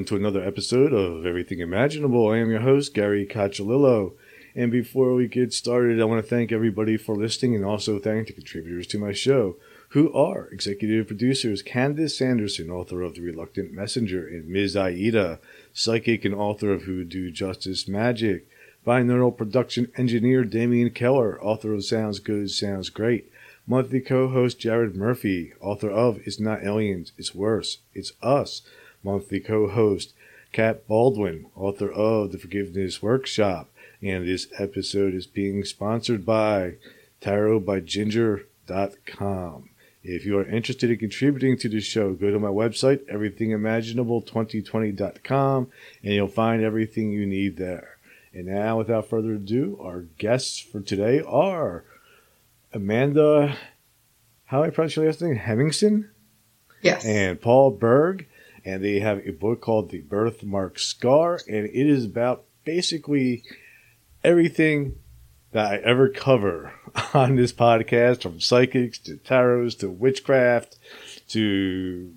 Everyone, to another episode of Everything Imaginable. I am your host, Gary Cacciolillo. And before we get started, I want to thank everybody for listening and also thank the contributors to my show, who are executive producers Candace Sanderson, author of The Reluctant Messenger, and Ms. Aida, psychic and author of Hoodoo Justice Magic, binaural production engineer Damian Keller, author of Sounds Good, Sounds Great, monthly co-host Jared Murphy, author of It's Not Aliens, It's Worse, It's Us, monthly co-host Kat Baldwin, author of The Forgiveness Workshop, and this episode is being sponsored by tarotbyginger.com. If you are interested in contributing to the show, go to my website, everythingimaginable2020.com, and you'll find everything you need there. And now, without further ado, our guests for today are Amanda, how do I pronounce your last name? Hemmingson? Yes. And Paul Berg. And they have a book called The Birthmark Scar, and it is about basically everything that I ever cover on this podcast, from psychics to tarots to witchcraft to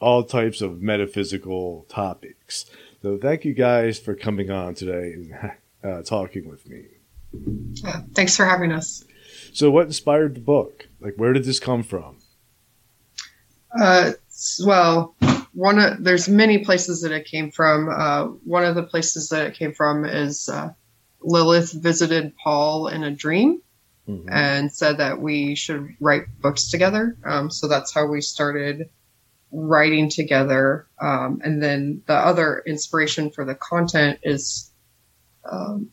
all types of metaphysical topics. So thank you guys for coming on today and uh, talking with me. Yeah, thanks for having us. So, what inspired the book? Like, where did this come from? Uh, well, one of there's many places that it came from. Uh, one of the places that it came from is uh, Lilith visited Paul in a dream mm-hmm. and said that we should write books together. Um, so that's how we started writing together. Um, and then the other inspiration for the content is, um,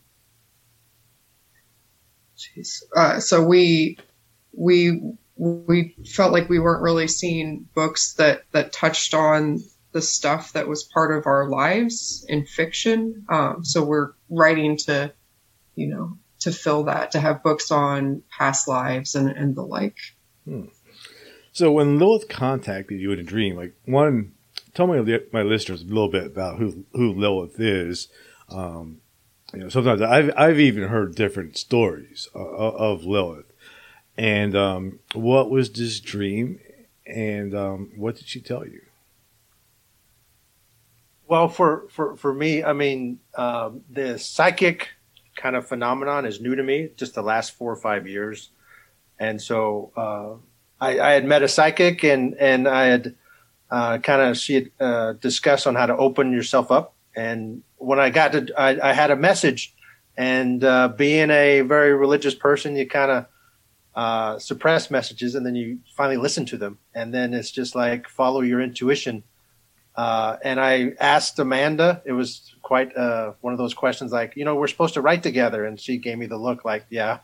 uh, so we we we felt like we weren't really seeing books that that touched on the stuff that was part of our lives in fiction. Um, so we're writing to, you know, to fill that, to have books on past lives and, and the like. Hmm. So when Lilith contacted you in a dream, like one, tell my my listeners a little bit about who who Lilith is. Um, you know, sometimes I've I've even heard different stories uh, of Lilith, and um, what was this dream, and um, what did she tell you? Well, for for for me, I mean, um, the psychic kind of phenomenon is new to me, just the last four or five years, and so uh, I, I, had met a psychic, and and I had uh, kind of she had uh, discussed on how to open yourself up, and when I got to, I, I had a message, and uh, being a very religious person, you kind of uh, suppress messages, and then you finally listen to them, and then it's just like follow your intuition uh, and I asked Amanda, it was quite uh, one of those questions like, you know, we're supposed to write together. And she gave me the look like, yeah.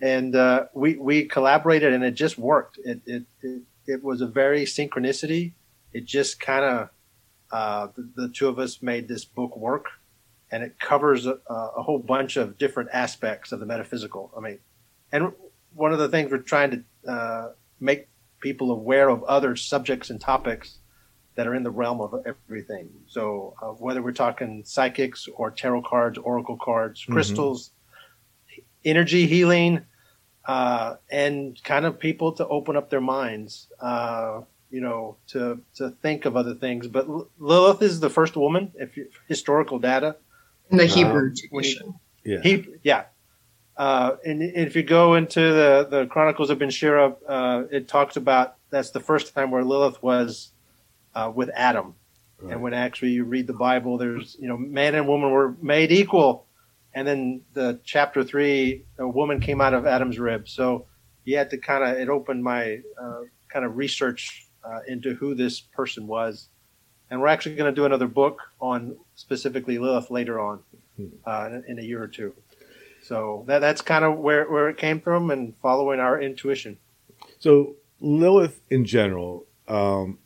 And uh, we, we collaborated and it just worked. It, it, it, it was a very synchronicity. It just kind of, uh, the, the, two of us made this book work and it covers a, a, whole bunch of different aspects of the metaphysical. I mean, and one of the things we're trying to uh, make people aware of other subjects and topics that are in the realm of everything. So uh, whether we're talking psychics or tarot cards, oracle cards, mm-hmm. crystals, energy healing, uh, and kind of people to open up their minds, uh, you know, to to think of other things. But Lilith is the first woman, if you, historical data in the Hebrew uh, tradition. yeah, he, yeah. Uh, and if you go into the, the Chronicles of Ben Shira, uh, it talks about that's the first time where Lilith was uh, with Adam. Right. And when actually you read the Bible, there's, you know, man and woman were made equal. And then the chapter three, a woman came out of Adam's rib. So you had to kind of, it opened my uh, kind of research uh, into who this person was. And we're actually going to do another book on specifically Lilith later on hmm. uh, in, in a year or two. So that, that's kind of where, where it came from and following our intuition. So Lilith in general, um,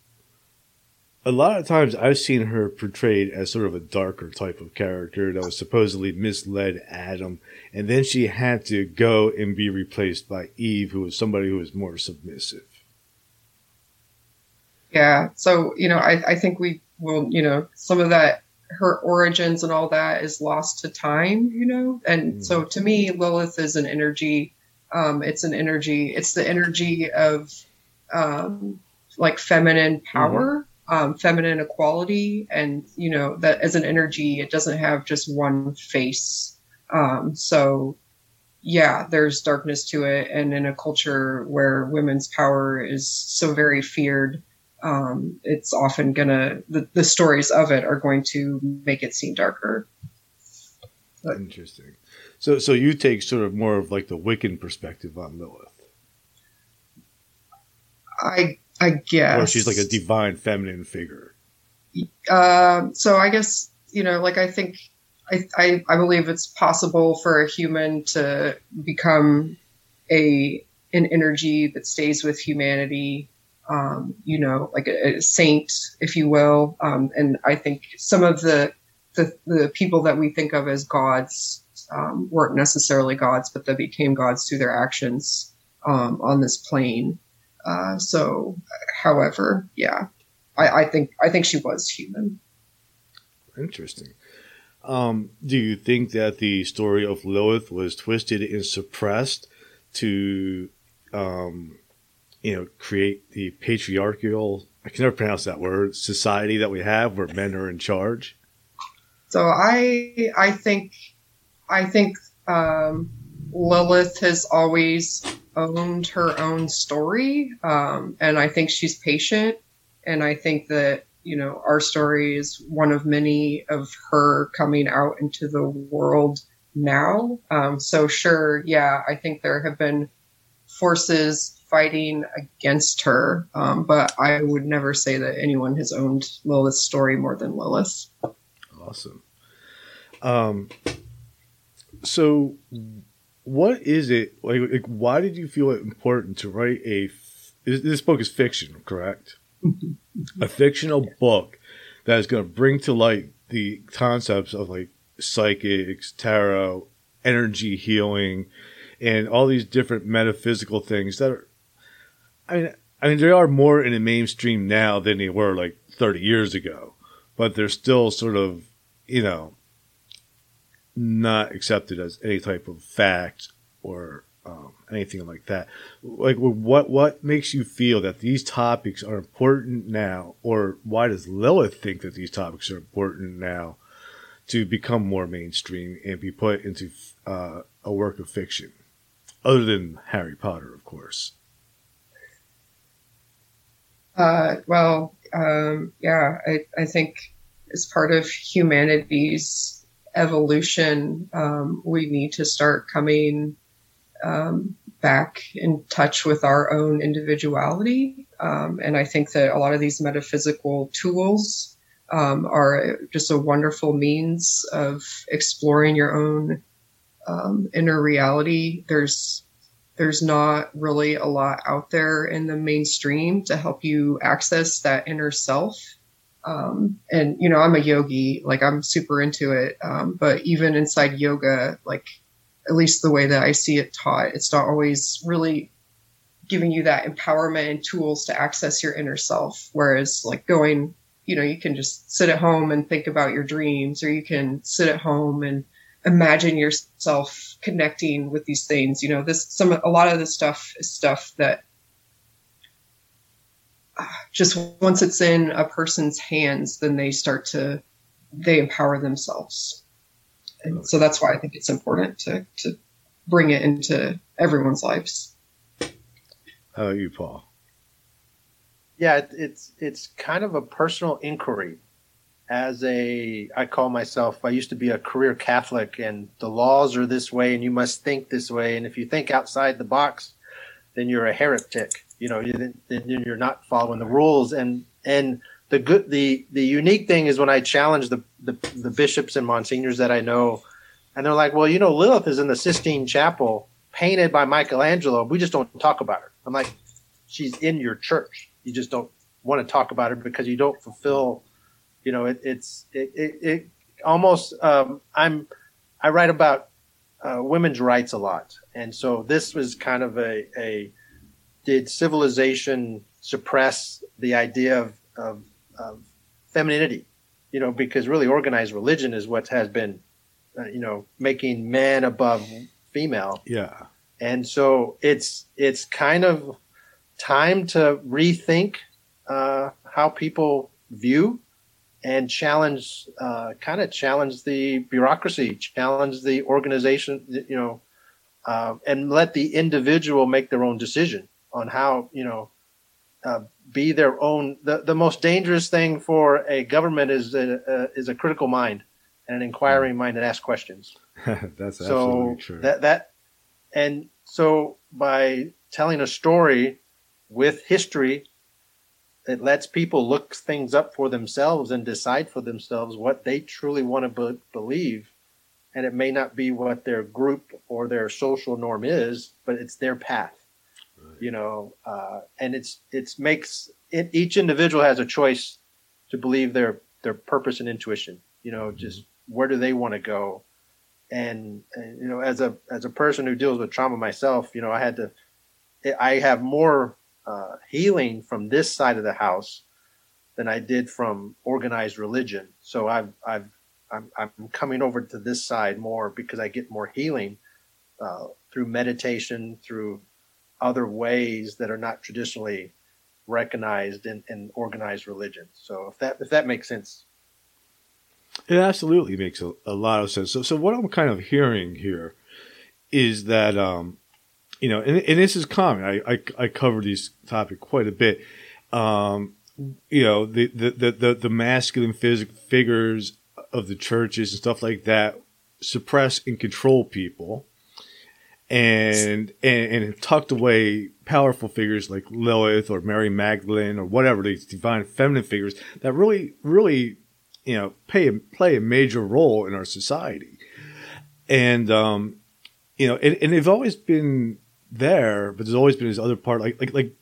a lot of times I've seen her portrayed as sort of a darker type of character that was supposedly misled Adam, and then she had to go and be replaced by Eve, who was somebody who was more submissive. Yeah, so you know, I, I think we will, you know, some of that her origins and all that is lost to time, you know, and mm. so to me, Lilith is an energy. Um, it's an energy. It's the energy of um, like feminine power. Mm-hmm um, feminine equality, and you know that as an energy, it doesn't have just one face. Um, so, yeah, there's darkness to it, and in a culture where women's power is so very feared, um, it's often gonna the, the stories of it are going to make it seem darker. But, Interesting. So, so you take sort of more of like the Wiccan perspective on Lilith. I I guess. Or she's like a divine feminine figure. Uh, so I guess you know, like I think I, I I believe it's possible for a human to become a an energy that stays with humanity. Um, you know, like a, a, saint, if you will. Um, and I think some of the, the the people that we think of as gods um, weren't necessarily gods, but they became gods through their actions um, on this plane. Uh, so, however, yeah, I, I, think I think she was human. Interesting. Um, do you think that the story of Lilith was twisted and suppressed to, um, you know, create the patriarchal? I can never pronounce that word. Society that we have, where men are in charge. So I I think I think um, Lilith has always owned her own story, um, and I think she's patient. And I think that you know our story is one of many of her coming out into the world now. Um, so sure, yeah, I think there have been forces fighting against her, um, but I would never say that anyone has owned Lilith's story more than Lilith. Awesome. Um, so what is it like, like, why did you feel it important to write a this book is fiction correct a fictional book that is going to bring to light the concepts of like psychics tarot energy healing and all these different metaphysical things that are i mean i mean they are more in the mainstream now than they were like 30 years ago but they're still sort of you know not accepted as any type of fact or um, anything like that. Like, what what makes you feel that these topics are important now, or why does Lilith think that these topics are important now to become more mainstream and be put into uh, a work of fiction, other than Harry Potter, of course? Uh, well, um, yeah, I, I think as part of humanity's evolution, um, we need to start coming um, back in touch with our own individuality. Um, and I think that a lot of these metaphysical tools um, are just a wonderful means of exploring your own um, inner reality. There's there's not really a lot out there in the mainstream to help you access that inner self. Um, and you know, I'm a yogi, like I'm super into it. Um, but even inside yoga, like at least the way that I see it taught, it's not always really giving you that empowerment and tools to access your inner self. Whereas like going, you know, you can just sit at home and think about your dreams, or you can sit at home and imagine yourself connecting with these things. You know, this some a lot of this stuff is stuff that uh, just once it's in a person's hands, then they start to they empower themselves. And so that's why I think it's important to to bring it into everyone's lives. How about you, Paul? Yeah, it's it's kind of a personal inquiry. As a, I call myself. I used to be a career Catholic, and the laws are this way, and you must think this way. And if you think outside the box, then you're a heretic you know, then you're not following the rules. And and the good the the unique thing is when I challenge the, the the bishops and monsignors that I know, and they're like, well, you know, Lilith is in the Sistine Chapel, painted by Michelangelo. We just don't talk about her. I'm like, she's in your church. You just don't want to talk about her because you don't fulfill. You know, it, it's it, it, it almost. Um, I'm I write about uh, women's rights a lot, and so this was kind of a a did civilization suppress the idea of, of, of femininity? You know, because really organized religion is what has been, uh, you know, making man above female. Yeah. And so it's it's kind of time to rethink uh, how people view and challenge, uh, kind of challenge the bureaucracy, challenge the organization, you know, uh, and let the individual make their own decision on how, you know, uh, be their own. The, the most dangerous thing for a government is a, is a critical mind and an inquiring mm. mind that asks questions. That's so true. That that and so by telling a story with history, it lets people look things up for themselves and decide for themselves what they truly want to be- believe. And it may not be what their group or their social norm is, but it's their path. Right. You know, uh, and it's it's makes it, each individual has a choice to believe their their purpose and intuition. You know, mm-hmm. just where do they want to go and, and, you know as a as a person who deals with trauma myself you know i had to i have more uh, healing from this side of the house than i did from organized religion. So i've i've i'm, I'm coming over to this side more because i get more healing uh, through meditation through other ways that are not traditionally recognized in, in organized religion. So if that if that makes sense. It absolutely makes a, a, lot of sense. So, so what I'm kind of hearing here is that, um, you know, and, and this is common. I, I, I cover these topic quite a bit. Um, you know, the, the, the, the, masculine phys- figures of the churches and stuff like that suppress and control people and, and, and tucked away powerful figures like Lilith or Mary Magdalene or whatever these divine feminine figures that really, really you know pay play a major role in our society, and um, you know, and, and they've always been there, but there's always been this other part, like like like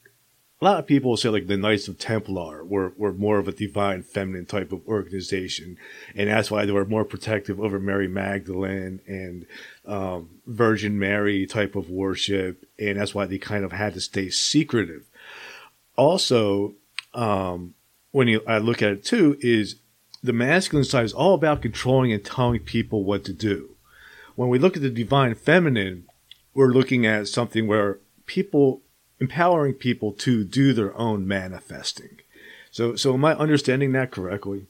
a lot of people say like the Knights of Templar were, were more of a divine feminine type of organization, and that's why they were more protective over Mary Magdalene and um, Virgin Mary type of worship, and that's why they kind of had to stay secretive. Also, um, when you I look at it too, is the masculine side is all about controlling and telling people what to do. When we look at the divine feminine, we're looking at something where people empowering people to do their own manifesting. So, so am I understanding that correctly?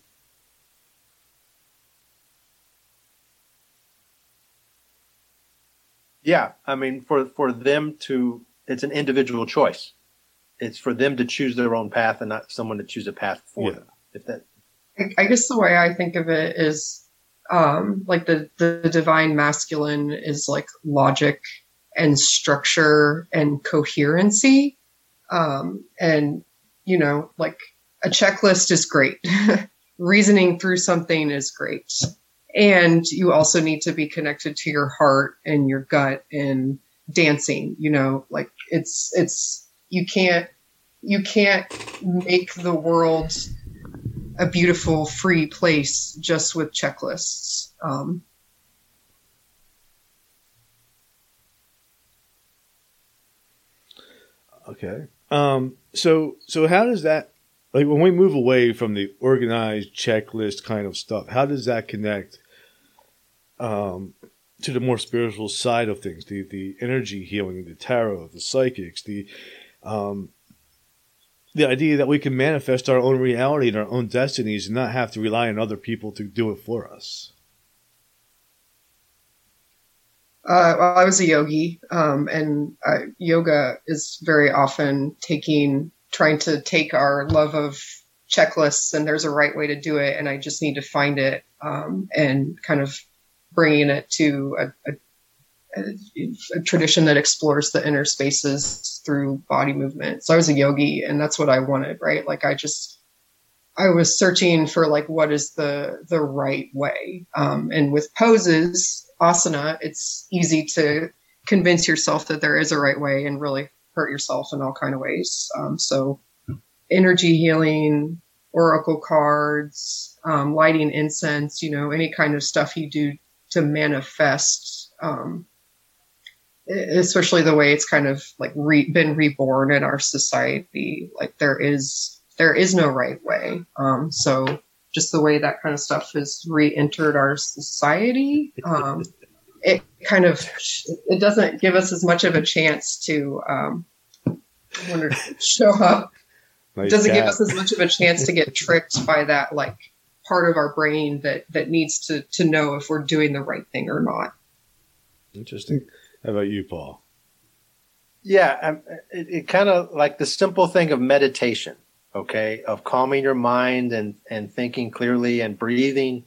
Yeah, I mean, for for them to, it's an individual choice. It's for them to choose their own path, and not someone to choose a path for yeah. them. If that I guess the way I think of it is um, like the, the divine masculine is like logic and structure and coherency. Um, and, you know, like a checklist is great. Reasoning through something is great. And you also need to be connected to your heart and your gut and dancing, you know, like it's, it's, you can't, you can't make the world a beautiful free place just with checklists. Um, okay. Um, so so how does that like when we move away from the organized checklist kind of stuff? How does that connect um, to the more spiritual side of things? The the energy healing, the tarot, the psychics, the um, the idea that we can manifest our own reality and our own destinies and not have to rely on other people to do it for us. Uh, well, I was a yogi, um, and uh, yoga is very often taking, trying to take our love of checklists, and there's a right way to do it, and I just need to find it um, and kind of bringing it to a, a a, tradition that explores the inner spaces through body movement. So I was a yogi and that's what I wanted, right? Like I just, I was searching for like, what is the, the right way? Um, and with poses, asana, it's easy to convince yourself that there is a right way and really hurt yourself in all kind of ways. Um, so energy healing, oracle cards, um, lighting incense, you know, any kind of stuff you do to manifest um, especially the way it's kind of like re- been reborn in our society like there is there is no right way um, so just the way that kind of stuff has re-entered our society um, it kind of it doesn't give us as much of a chance to um, show up Nice doesn't give us as much of a chance to get tricked by that like part of our brain that that needs to to know if we're doing the right thing or not. Interesting. How about you, Paul? Yeah, um, it, it kind of like the simple thing of meditation, okay, of calming your mind and and thinking clearly and breathing.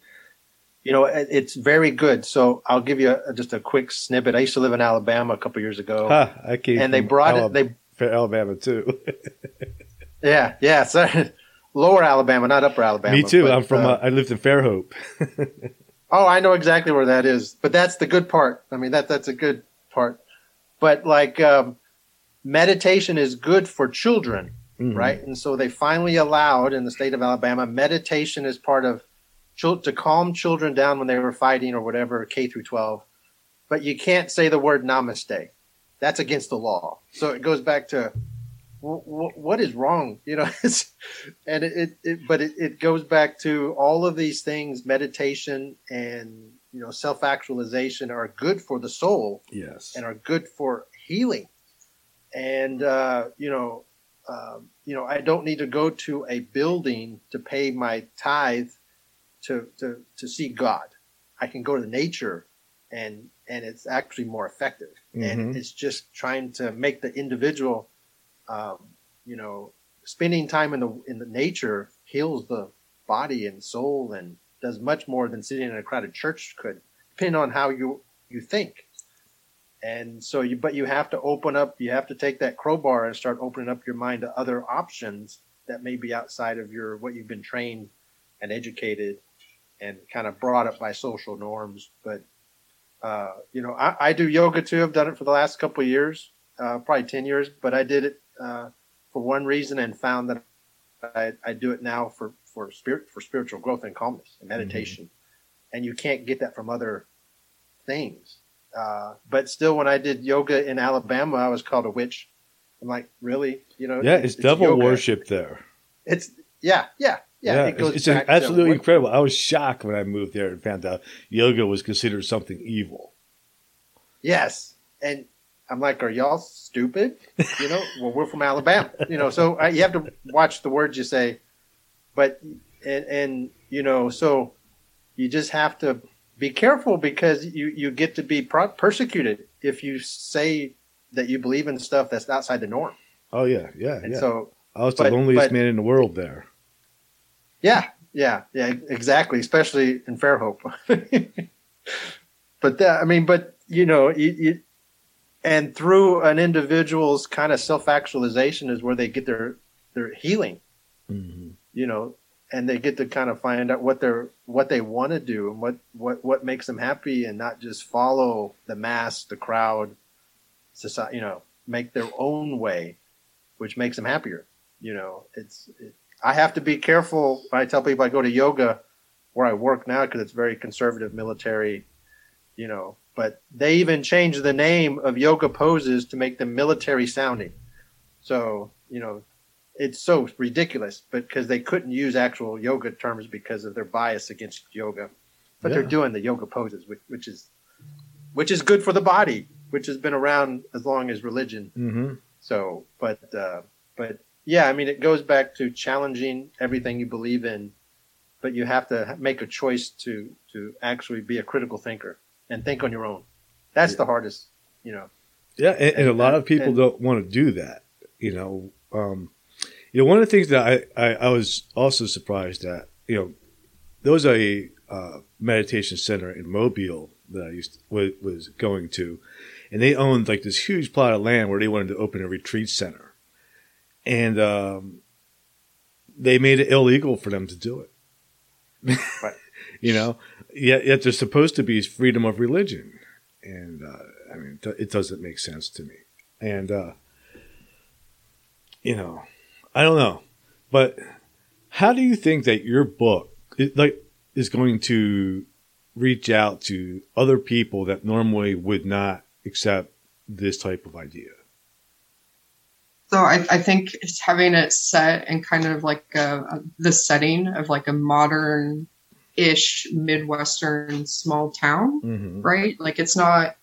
You know, it, it's very good. So I'll give you a, just a quick snippet. I used to live in Alabama a couple years ago, Ha, I came and they brought Alabama, it. They for Alabama too. yeah yeah. So lower Alabama, not upper Alabama. Me too. but, I'm from. uh, Uh, I lived in Fairhope. Oh, I know exactly where that is, but that's the good part. I mean, that that's a good part. But like um, meditation is good for children, Mhm. right? And so they finally allowed in the state of Alabama meditation as part of to calm children down when they were fighting or whatever, K through 12. But you can't say the word namaste. That's against the law. So it goes back to w- w- what is wrong, you know? It's, and it, it, it but it, it goes back to all of these things, meditation and you know self actualization are good for the soul Yes. and are good for healing. And uh, you know, um, you know, I don't need to go to a building to pay my tithe to to to see God. I can go to nature, and and it's actually more effective. And Mhm. it's just trying to make the individual, um, you know, spending time in the in the nature heals the body and soul and does much more than sitting in a crowded church could, depending on how you you think and so you but you have to open up you have to take that crowbar and start opening up your mind to other options that may be outside of your what you've been trained and educated and kind of brought up by social norms. But uh, you know I, I do yoga too. I've done it for the last couple of years uh, probably 10 years but i did it uh, for one reason and found that I, I do it now for for spirit for spiritual growth and calmness and meditation. And you can't get that from other things uh, but still, when I did yoga in Alabama, I was called a witch. I'm like, really? You know? yeah, it's, devil yoga. worship there. It's yeah, yeah, yeah. it goes it's, it's absolutely incredible. I was shocked when I moved there and found out yoga was considered something evil. Yes, and I'm like, are y'all stupid? You know, well, we're from Alabama. You know, so uh, you have to watch the words you say. But and and you know, so you just have to be careful because you you get to be pro- persecuted if you say that you believe in stuff that's outside the norm. Oh yeah, yeah, And yeah. so I was the but- loneliest but- man in the world there. Yeah, yeah, yeah, exactly. Especially in Fairhope. but that, I mean, but you know, you, you, and through an individual's kind of self-actualization is where they get their their healing. hmm You know, and they get to kind of find out what they're what they want to do and what what what makes them happy, and not just follow the mass, the crowd, society. You know, make their own way, which makes them happier. You know, it's. It, I have to be careful. I tell people I go to yoga where I work now because it's very conservative military, you know. But they even changed the name of yoga poses to make them military sounding. So you know, it's so ridiculous, but because they couldn't use actual yoga terms because of their bias against yoga, but they're doing the yoga poses, which, which is which is good for the body, which has been around as long as religion. hmm So, but uh, but yeah, I mean, it goes back to challenging everything you believe in, but you have to make a choice to to actually be a critical thinker and think on your own. That's the hardest, you know. Yeah, and, and a lot of people And- don't want to do that. You know, um, you know, one of the things that I, I, I was also surprised at, you know, there was a uh, meditation center in Mobile that I used to, was, was going to, and they owned like this huge plot of land where they wanted to open a retreat center, and um, they made it illegal for them to do it. Right. you know, yet yet there's supposed to be freedom of religion, and uh, I mean, it doesn't make sense to me. And uh, you know, I don't know, but how do you think that your book, like, is going to reach out to other people that normally would not accept this type of idea? So I, I think it's having it set in kind of like a, a- the setting of like a modern ish Midwestern small town, Mm-hmm. right? Like it's not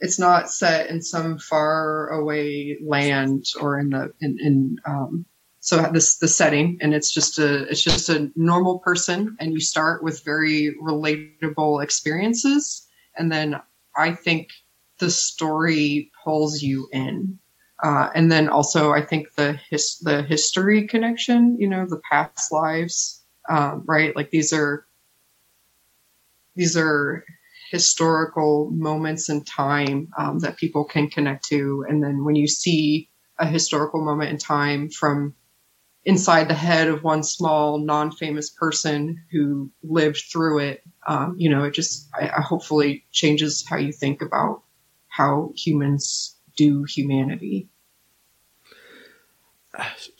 it's not set in some far away land or in the in, in um, so this the setting and it's just a it's just a normal person and you start with very relatable experiences and then i think the story pulls you in. Uh, and then also i think the his the history connection you know the past lives um, right? Like these are these are historical moments in time um, that people can connect to. And then when you see a historical moment in time from inside the head of one small non-famous person who lived through it um, you know it just I, I hopefully changes how you think about how humans do humanity.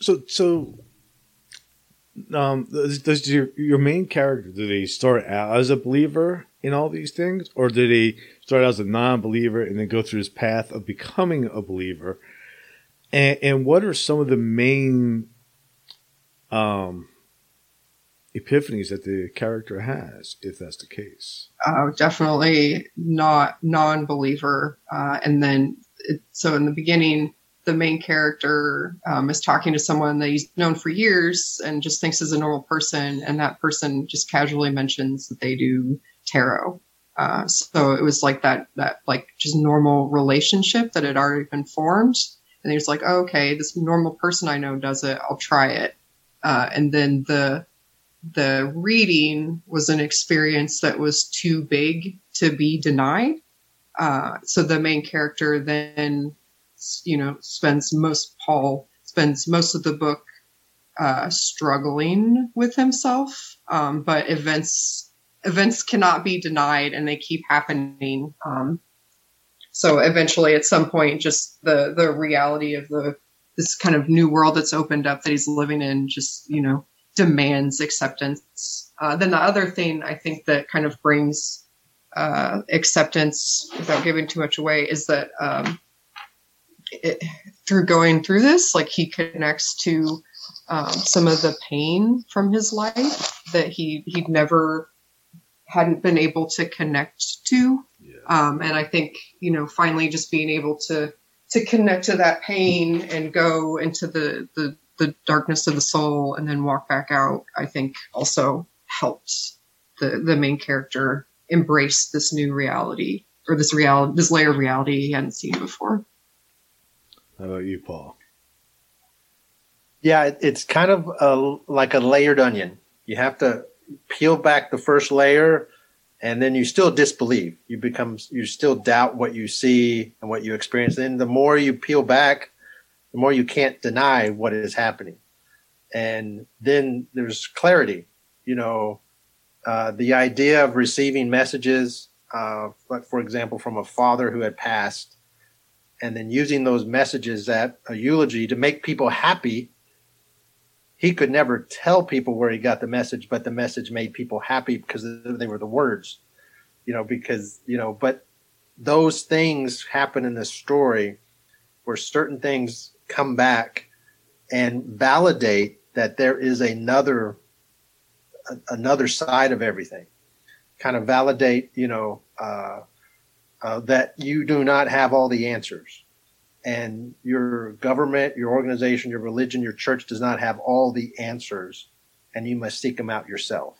So so um does, does your your main character did he start out as a believer in all these things or did he start out as a non-believer and then go through his path of becoming a believer and, and what are some of the main um, epiphanies that the character has, if that's the case. Uh, definitely not non-believer. Uh, and then, it, so in the beginning, the main character um, is talking to someone that he's known for years and just thinks is a normal person, and that person just casually mentions that they do tarot. Uh, so it was like that, that like just normal relationship that had already been formed. And he was like, oh, okay, this normal person I know does it. I'll try it. Uh, and then the the reading was an experience that was too big to be denied. Uh, so the main character then, you know, spends most Paul spends most of the book uh, struggling with himself, um, but events events cannot be denied, and they keep happening. Um, so eventually, at some point, just the the reality of the this kind of new world that's opened up that he's living in just you know demands acceptance uh, then the other thing i think that kind of brings uh, acceptance without giving too much away is that um, it, through going through this like he connects to um, some of the pain from his life that he he'd never hadn't been able to connect to yeah. um, and i think you know finally just being able to to connect to that pain and go into the, the, the darkness of the soul and then walk back out, I think also helped the, the main character embrace this new reality or this reality, this layer of reality he hadn't seen before. How about you, Paul? Yeah, it's kind of a, like a layered onion. You have to peel back the first layer and then you still disbelieve. You become you still doubt what you see and what you experience. Then the more you peel back, the more you can't deny what is happening. And then there's clarity. You know, uh, the idea of receiving messages, uh, like for example, from a father who had passed, and then using those messages at a eulogy to make people happy. He could never tell people where he got the message, but the message made people happy because they were the words, you know, because, you know, but those things happen in the story where certain things come back and validate that there is another another side of everything. Kind of validate you know uh, uh, that you do not have all the answers and your government, your organization, your religion, your church does not have all the answers, and you must seek them out yourself.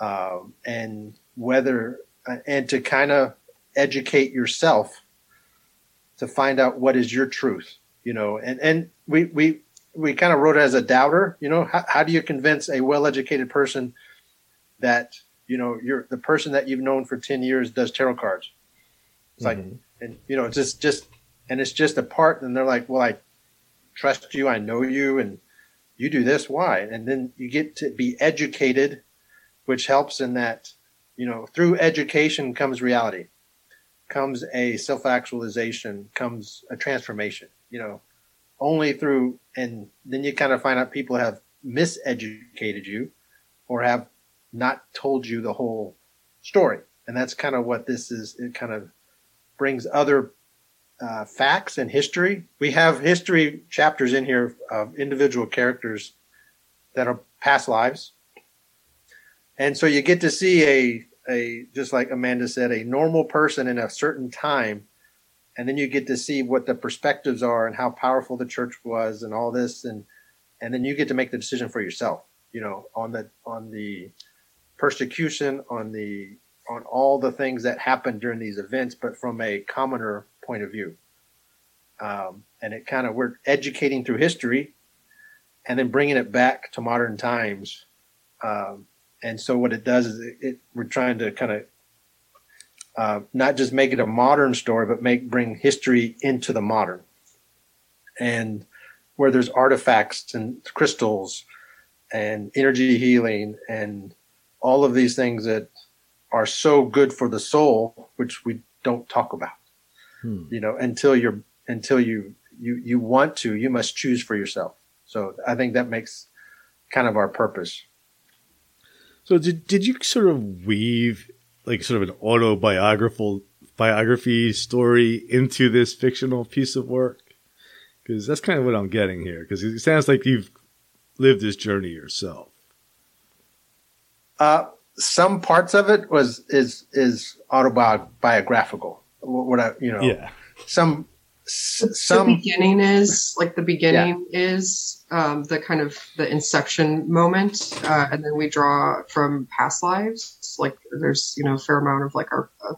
Um, and whether uh, and to kind of educate yourself to find out what is your truth, you know. And and we we we kind of wrote it as a doubter, you know. How, how do you convince a well-educated person that you know you're the person that you've known for ten years does tarot cards? It's mm-hmm. like and you know it's just just and it's just a part and they're like well i trust you i know you and you do this why? And then you get to be educated which helps in that you know through education comes reality comes a self-actualization comes a transformation you know. Only through and then you kind of find out people have miseducated you or have not told you the whole story. And that's kind of what this is it kind of brings other uh, facts and history. We have history chapters in here of individual characters that are past lives. And so you get to see a, a, just like Amanda said, a normal person in a certain time and then you get to see what the perspectives are and how powerful the church was and all this and and then you get to make the decision for yourself you know on the on the persecution on the on all the things that happened during these events but from a commoner point of view. Um, and it kind of we're educating through history and then bringing it back to modern times. Um, and so what it does is it, it we're trying to kind of uh, not just make it a modern story, but make bring history into the modern, and where there's artifacts and crystals and energy healing and all of these things that are so good for the soul, which we don't talk about. Hmm. You know, until you're until you you you want to, you must choose for yourself. So I think that makes kind of our purpose. So did did you sort of weave like sort of an autobiographical biography story into this fictional piece of work? Because that's kind of what I'm getting here. Because it sounds like you've lived this journey yourself. Uh, some parts of it was is is autobiographical. What I you know, yeah. Some some the beginning is like the beginning yeah. is um, the kind of the inception moment, uh, and then we draw from past lives. Like there's you know a fair amount of like our uh,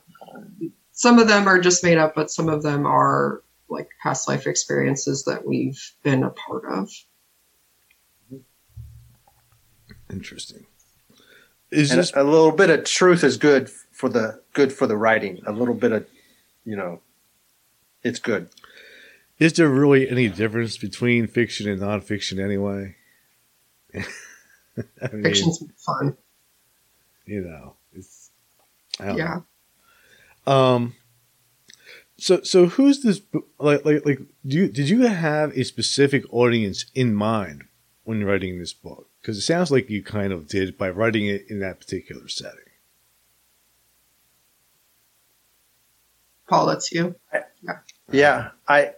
some of them are just made up, but some of them are like past life experiences that we've been a part of. Interesting. Is this- a little bit of truth is good for the good for the writing. A little bit of you know it's good. Is there really any difference between fiction and nonfiction anyway? I mean, Fiction's fun. You know, it's yeah. Know. Um. So so who's this like like like do you did you have a specific audience in mind when writing this book? Because it sounds like you kind of did by writing it in that particular setting. Paul, that's you. Yeah. Yeah, I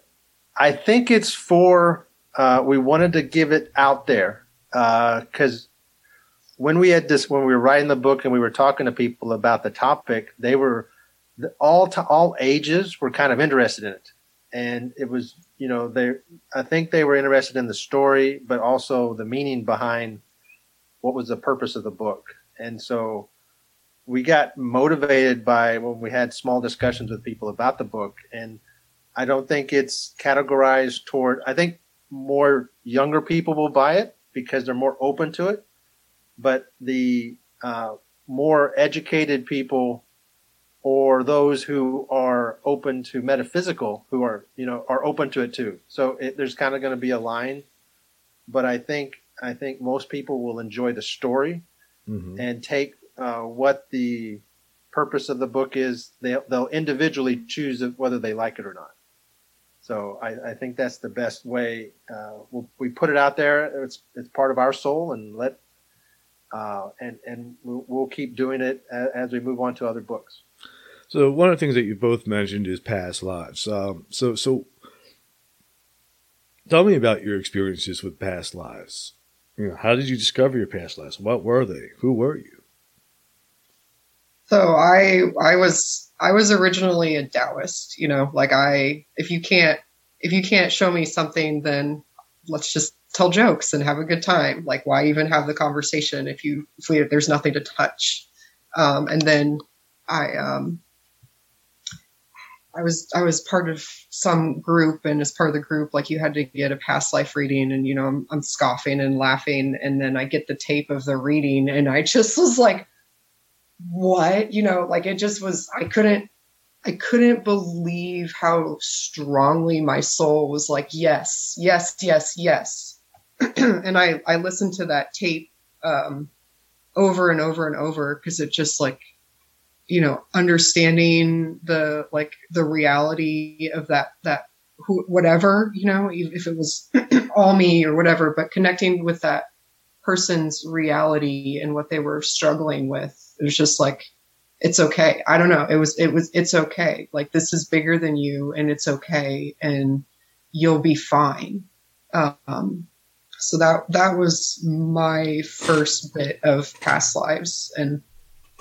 I think it's for uh, we wanted to give it out there because uh, when we had this when we were writing the book and we were talking to people about the topic, they were all to all ages were kind of interested in it, and it was you know they I think they were interested in the story, but also the meaning behind what was the purpose of the book, and so we got motivated by when we had small discussions with people about the book and I don't think it's categorized toward. I think more younger people will buy it because they're more open to it, but the uh, more educated people or those who are open to metaphysical, who are you know are open to it too. So it, there's kind of going to be a line, but I think I think most people will enjoy the story mm-hmm. and take uh, what the purpose of the book is. They'll, they'll individually choose whether they like it or not. So I, I think that's the best way. Uh, we'll, we put it out there. It's it's part of our soul, and let uh, and and we'll, we'll, keep doing it as, as, we move on to other books. So one of the things that you both mentioned is past lives. Um, so so tell me about your experiences with past lives. You know, how did you discover your past lives? What were they? Who were you? So I I was I was originally a Taoist, you know, like I if you can't if you can't show me something then let's just tell jokes and have a good time. Like why even have the conversation if you if we, there's nothing to touch. Um, and then I um I was I was part of some group, and as part of the group, like you had to get a past life reading, and you know I'm, I'm scoffing and laughing, and then I get the tape of the reading, and I just was like, what you know like it just was i couldn't i couldn't believe how strongly my soul was like yes yes yes yes. And i i listened to that tape um over and over and over because it just like you know understanding the like the reality of that that who, whatever you know if it was all me or whatever but connecting with that person's reality and what they were struggling with it was just like, it's okay. I don't know. It was, it was, it's okay. Like this is bigger than you and it's okay. And you'll be fine. Um, so that, that was my first bit of past lives. And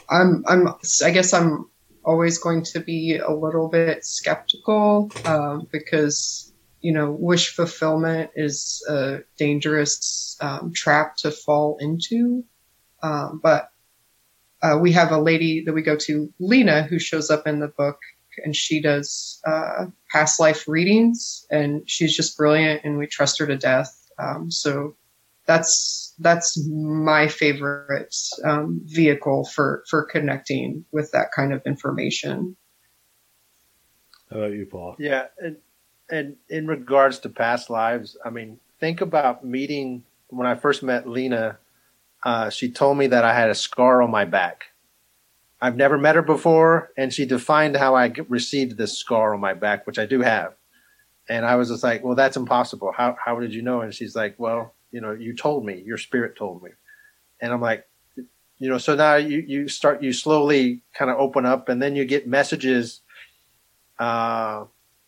I'm, I'm, I guess I'm always going to be a little bit skeptical um, because you know wish fulfillment is a dangerous um, trap to fall into. Um, but uh, we have a lady that we go to, Lena, who shows up in the book, and she does uh, past life readings, and she's just brilliant, and we trust her to death. Um, so that's that's my favorite um, vehicle for for connecting with that kind of information. How about you, Paul? Yeah, and and in regards to past lives, I mean, think about meeting when I first met Lena uh, she told me that I had a scar on my back. I've never met her before, and she defined how I received this scar on my back, which I do have. And I was just like, "Well, that's impossible. How how did you know?" And she's like, "Well, you know, you told me. Your spirit told me." And I'm like, you know, so now you you start you slowly kind of open up, and then you get messages uh,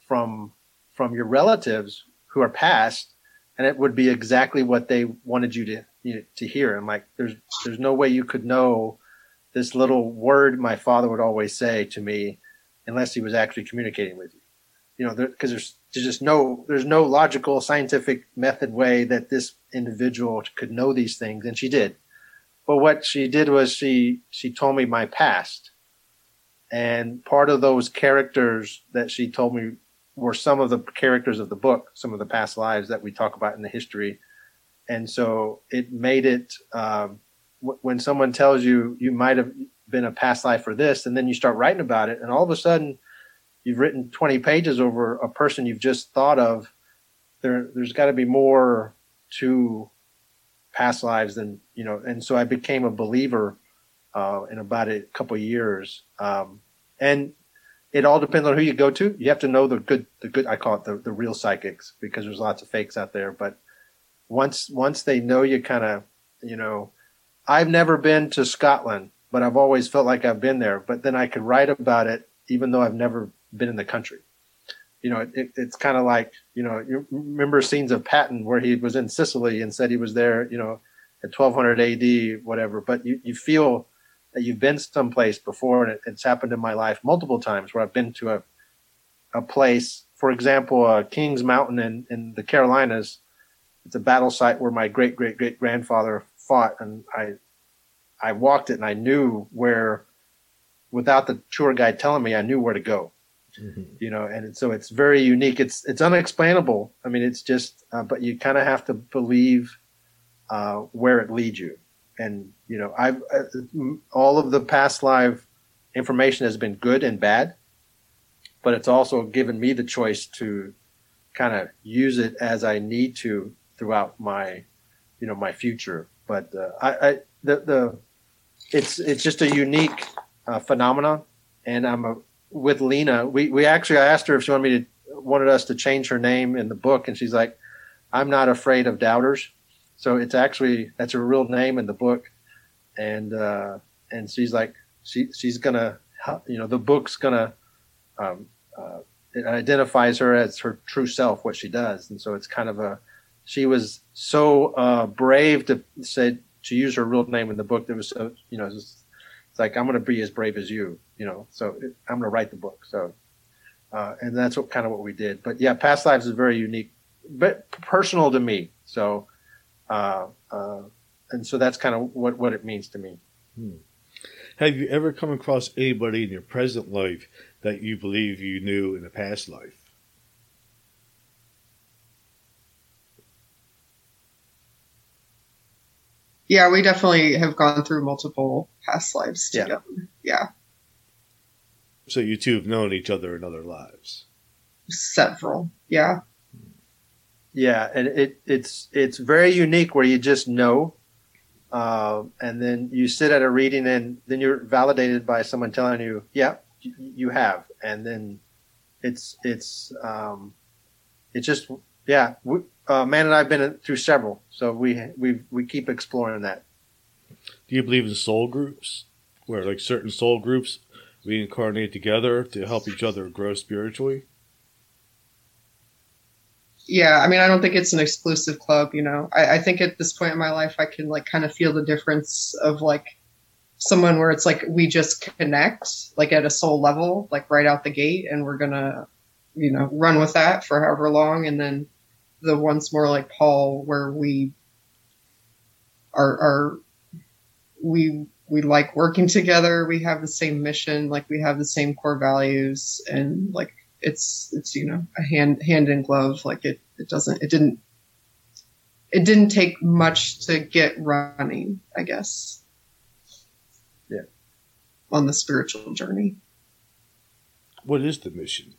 from from your relatives who are passed, and it would be exactly what they wanted you to you know, to hear. I'm like, there's there's no way you could know this little word my father would always say to me unless he was actually communicating with you. You know, because there, there's there's just no there's no logical scientific method way that this individual could know these things, and she did. But what she did was she she told me my past, and part of those characters that she told me were some of the characters of the book, some of the past lives that we talk about in the history and so it made it um, w- when someone tells you you might have been a past life for this, and then you start writing about it, and all of a sudden you've written 20 pages over a person you've just thought of. There, there's got to be more to past lives than you know, and so I became a believer uh, in about a couple years, um, and it all depends on who you go to. You have to know the good, the good. I call it the, the real psychics because there's lots of fakes out there, but once once they know you kind of you know i've never been to scotland but i've always felt like i've been there but then i could write about it even though i've never been in the country you know it, it's kind of like you know you remember scenes of patton where he was in sicily and said he was there you know at 1200 ad whatever but you, you feel that you've been someplace before and it, it's happened in my life multiple times where i've been to a, a place for example uh, kings mountain in, in the carolinas it's a battle site where my great great great grandfather fought, and I I walked it and I knew where, without the tour guide telling me, I knew where to go. Mm-hmm. You know, and so it's very unique. It's it's unexplainable. I mean, it's just, uh, but you kind of have to believe uh, where it leads you. And you know, I've uh, all of the past live information has been good and bad, but it's also given me the choice to kind of use it as I need to throughout my, you know, my future. But uh, I, I, the the it's it's just a unique uh, phenomenon, and I'm a, with Lena. We we actually I asked her if she wanted me to wanted us to change her name in the book, and she's like, "I'm not afraid of doubters." So it's actually that's her real name in the book, and uh, and she's like she she's gonna you know the book's gonna um, uh, it identifies her as her true self, what she does, and so it's kind of a she was so uh, brave to say to use her real name in the book. That was so you know it's, like I'm to be as brave as you. You know, so it, I'm to write the book. So uh, and that's what kind of what we did. But yeah, past lives is very unique, but personal to me. So uh, uh and so that's kind of what what it means to me. Hmm. Have you ever come across anybody in your present life that you believe you knew in a past life? Yeah, we definitely have gone through multiple past lives together. Yeah. yeah. So you two have known each other in other lives. Several, yeah. Yeah, and it it's it's very unique where you just know, uh, and then you sit at a reading, and then you're validated by someone telling you, "Yeah, you have," and then it's it's um, it's just yeah. We, uh, Man and I have been through several, so we we we keep exploring that. Do you believe in soul groups, where like certain soul groups reincarnate together to help each other grow spiritually? Yeah, I mean, I don't think it's an exclusive club. You know, I, I think at this point in my life, I can like kind of feel the difference of like someone where it's like we just connect like at a soul level, like right out the gate, and we're gonna, you know, run with that for however long, and then the ones more like Paul where we are are we we like working together, we have the same mission, like we have the same core values, and like it's it's you know a hand hand in glove, like it it doesn't it didn't it didn't take much to get running, I guess. Yeah. On the spiritual journey. What is the mission?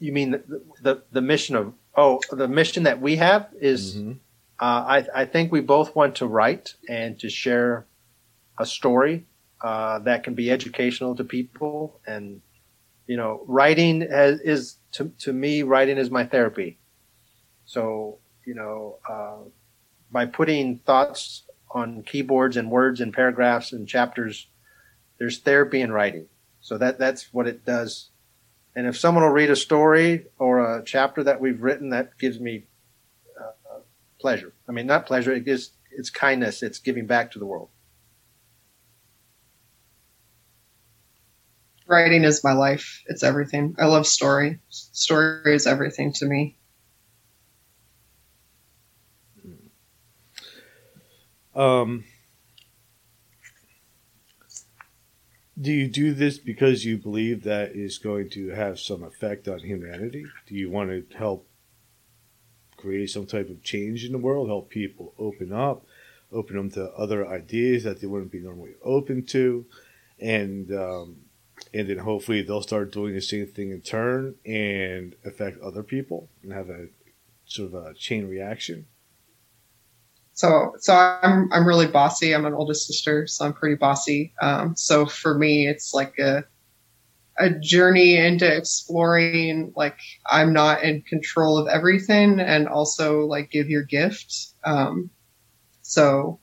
You mean the, the, the mission of, oh, the mission that we have is, Mhm. uh, I, I think we both want to write and to share a story uh, that can be educational to people. And, you know, writing has, is, to, to me, writing is my therapy. So, you know, uh, by putting thoughts on keyboards and words and paragraphs and chapters, there's therapy in writing. So that, that's what it does. And if someone will read a story or a chapter that we've written, that gives me uh, pleasure. I mean, not pleasure. It gives, it's kindness. It's giving back to the world. Writing is my life. It's everything. I love story. Story is everything to me. Um, do you do this because you believe that is going to have some effect on humanity? Do you want to help create some type of change in the world, help people open up, open them to other ideas that they wouldn't be normally open to, and um, and then hopefully they'll start doing the same thing in turn and affect other people and have a sort of a chain reaction. So, so I'm I'm really bossy. I'm an oldest sister, so I'm pretty bossy. Um, so for me, it's like a a journey into exploring. Like I'm not in control of everything, and also like give your gift. Um, so,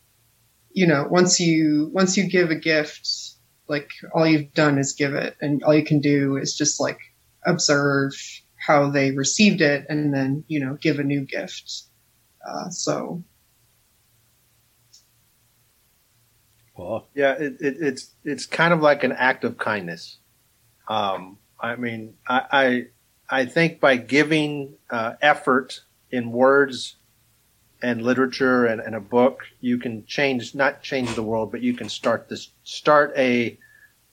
you know, once you once you give a gift, like all you've done is give it, and all you can do is just like observe how they received it, and then you know give a new gift. Uh, so Paul. Yeah, it, it, it's it's kind of like an act of kindness. Um, I mean, I, I I think by giving uh, effort in words and literature and, and a book, you can change not change the world, but you can start this start a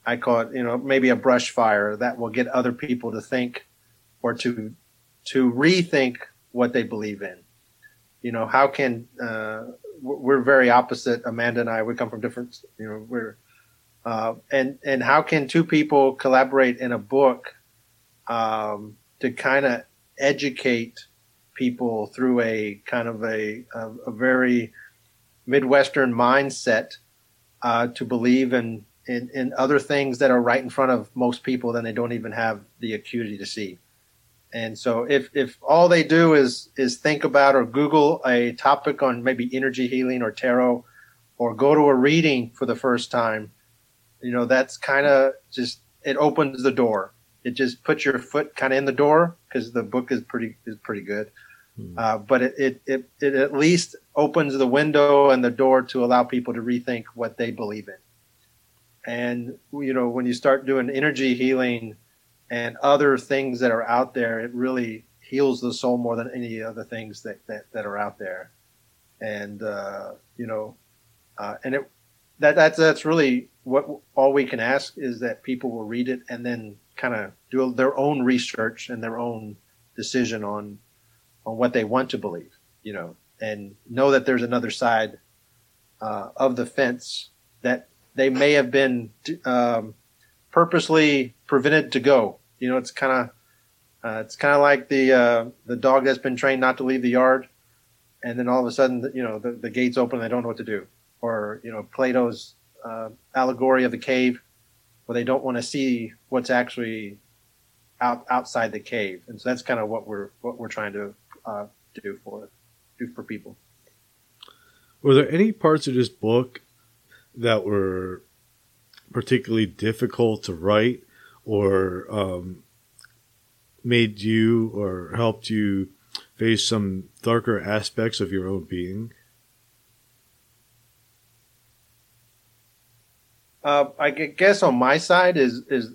I call it you know maybe a brush fire that will get other people to think or to to rethink what they believe in. You know, how can uh, we're very opposite. Amanda and I, we come from different, you know, we're, uh, and, and how can two people collaborate in a book, um, to kind of educate people through a kind of a, a, a very Midwestern mindset, uh, to believe in, in, in other things that are right in front of most people than they don't even have the acuity to see. And so if, if all they do is, is think about or Google a topic on maybe energy healing or tarot or go to a reading for the first time, you know, that's kind of just, it opens the door. It just puts your foot kind of in the door because the book is pretty, is pretty good. Hmm. Uh, but it, it, it, it at least opens the window and the door to allow people to rethink what they believe in. And, you know, when you start doing energy healing, and other things that are out there, it really heals the soul more than any other things that, that, that are out there. And, uh, you know, uh, and it, that, that's, that's really what all we can ask is that people will read it and then kind of do their own research and their own decision on, on what they want to believe, you know, and know that there's another side, uh, of the fence that they may have been, um, purposely prevented to go you know, it's kind of uh, it's kind of like the uh, the dog that's been trained not to leave the yard, and then all of a sudden, you know, the, the gates open and they don't know what to do. Or you know, Plato's uh, allegory of the cave, where they don't want to see what's actually out outside the cave, and so that's kind of what we're what we're trying to uh, do for do for people. Were there any parts of this book that were particularly difficult to write? or um, made you or helped you face some darker aspects of your own being? Uh, I guess on my side is is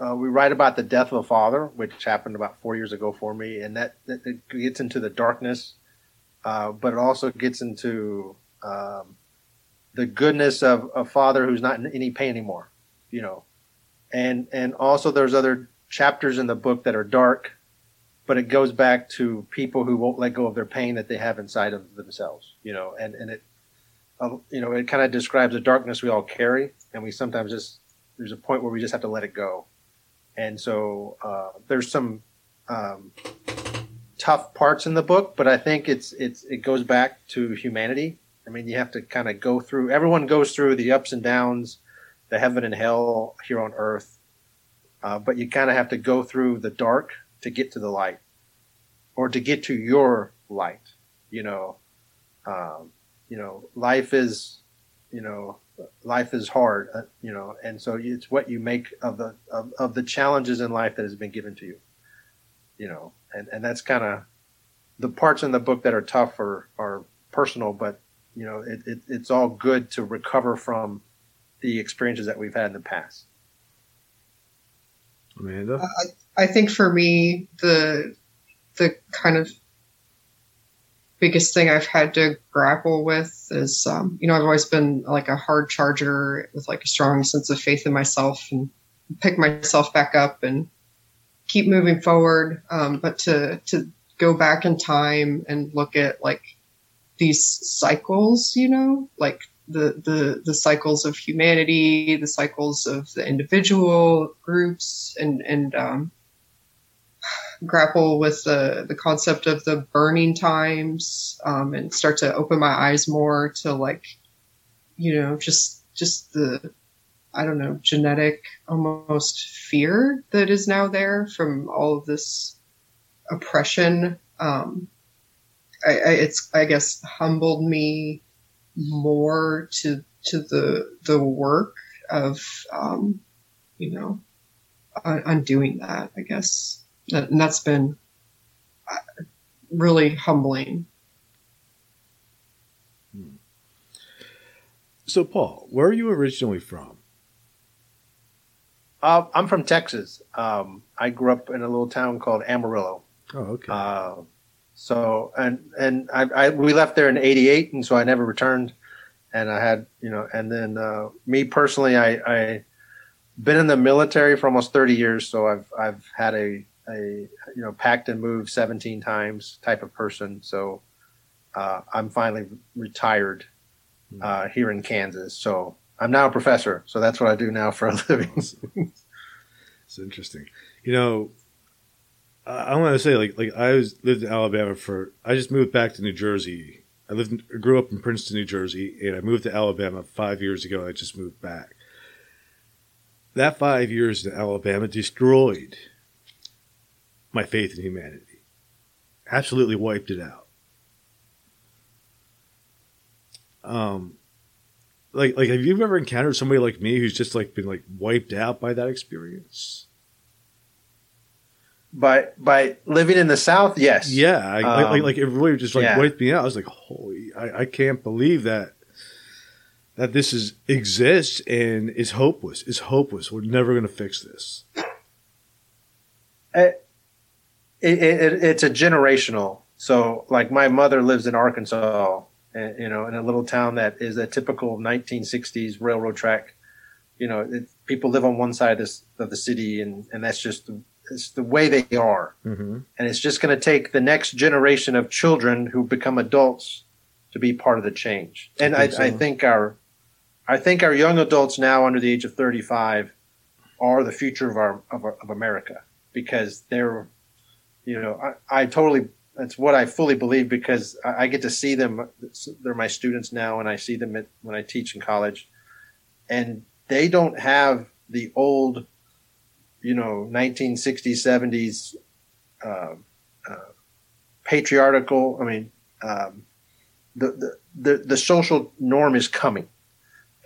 uh, we write about the death of a father, which happened about four years ago for me, and that, that, that gets into the darkness, uh, but it also gets into um, the goodness of a father who's not in any pain anymore, you know, and and also there's other chapters in the book that are dark, but it goes back to people who won't let go of their pain that they have inside of themselves, you know, and and it, you know, it kind of describes the darkness we all carry, and we sometimes just there's a point where we just have to let it go and so uh, there's some um, tough parts in the book, but I think it's it's it goes back to humanity. I mean, you have to kind of go through. Everyone goes through the ups and downs, the heaven and hell here on earth, uh, but you kind of have to go through the dark to get to the light, or to get to your light. You know, um, you know, life is, you know, life is hard, uh, you know, and so it's what you make of the of, of the challenges in life that has been given to you, you know, and and that's kind of the parts in the book that are tough are are personal, but you know, it, it it's all good to recover from the experiences that we've had in the past. Amanda, I, I think for me the the kind of biggest thing I've had to grapple with is, um, you know, I've always been like a hard charger with like a strong sense of faith in myself and pick myself back up and keep moving forward. Um, but to, to go back in time and look at like these cycles, you know, like the, the, the cycles of humanity, the cycles of the individual groups and, and, um, grapple with the, the concept of the burning times um, and start to open my eyes more to like, you know, just just the I don't know genetic almost fear that is now there from all of this oppression. Um, I, I, it's I guess humbled me more to to the the work of um, you know undoing that. I guess and that's been uh, really humbling. Hmm. So, Paul, where are you originally from? Uh, I'm from Texas. Um, I grew up in a little town called Amarillo. Oh, okay. Uh, so, and and I, I, we left there in '88, and so I never returned. And I had, you know, and then uh, me personally, I, I been in the military for almost 30 years, so I've I've had a a you know packed and moved 17 times type of person. So uh, I'm finally retired hmm. uh, here in Kansas. So I'm now a professor. So that's what I do now for a living. it's interesting. You know, I want to say like like I was lived in Alabama for. I just moved back to New Jersey. I lived, in, grew up in Princeton, New Jersey, and I moved to Alabama five years ago. I just moved back. That five years in Alabama destroyed my faith in humanity. Absolutely wiped it out. Um, like, like, have you ever encountered somebody like me who's just like been like wiped out by that experience? By by living in the South, yes. Yeah, I, um, like, like, it really just like yeah. wiped me out. I was like, holy, I, I can't believe that that this is exists and is hopeless. Is hopeless. We're never going to fix this. Uh, it, it, it's a generational. So, like my mother lives in Arkansas, and, you know, in a little town that is a typical 1960s railroad track. You know, it, people live on one side of, this, of the city, and and that's just the, it's the way they are. Mm-hmm. And it's just going to take the next generation of children who become adults to be part of the change. And I, I, think, so. I think our I think our young adults now under the age of 35 are the future of our of, our, of America because they're you know, I, I totally that's what I fully believe because I, get to see them. They're my students now, and I see them at, when I teach in college, and they don't have the old, you know, 1960s, 70s uh, uh, patriarchal. I mean, um, the, the the the social norm is coming,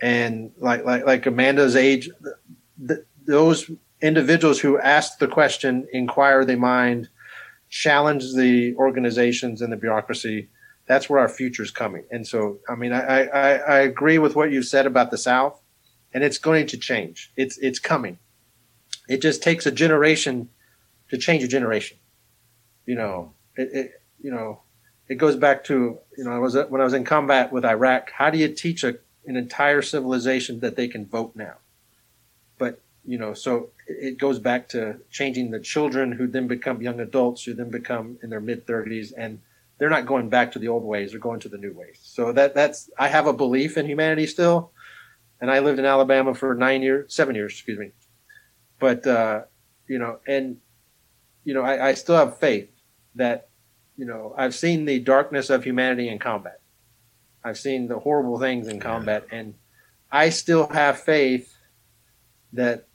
and like like like Amanda's age, the, those individuals who ask the question, inquire the mind challenge the organizations and the bureaucracy, that's where our future is coming. And so, I mean, I, I, I agree with what you said about the South. and it's going to change. It's it's coming. It just takes a generation to change a generation. You know, it, it you know, it goes back to you know I was when I was in combat with Iraq. How do you teach a, an entire civilization that they can vote now? But you know, so it goes back to changing the children who then become young adults, who then become in their mid thirties, and they're not going back to the old ways; they're going to the new ways. So that that's I have a belief in humanity still, and I lived in Alabama for nine years, seven years, excuse me. But uh, you know, and you know, I, I still have faith that you know I've seen the darkness of humanity in combat. I've seen the horrible things in combat, and I still have faith that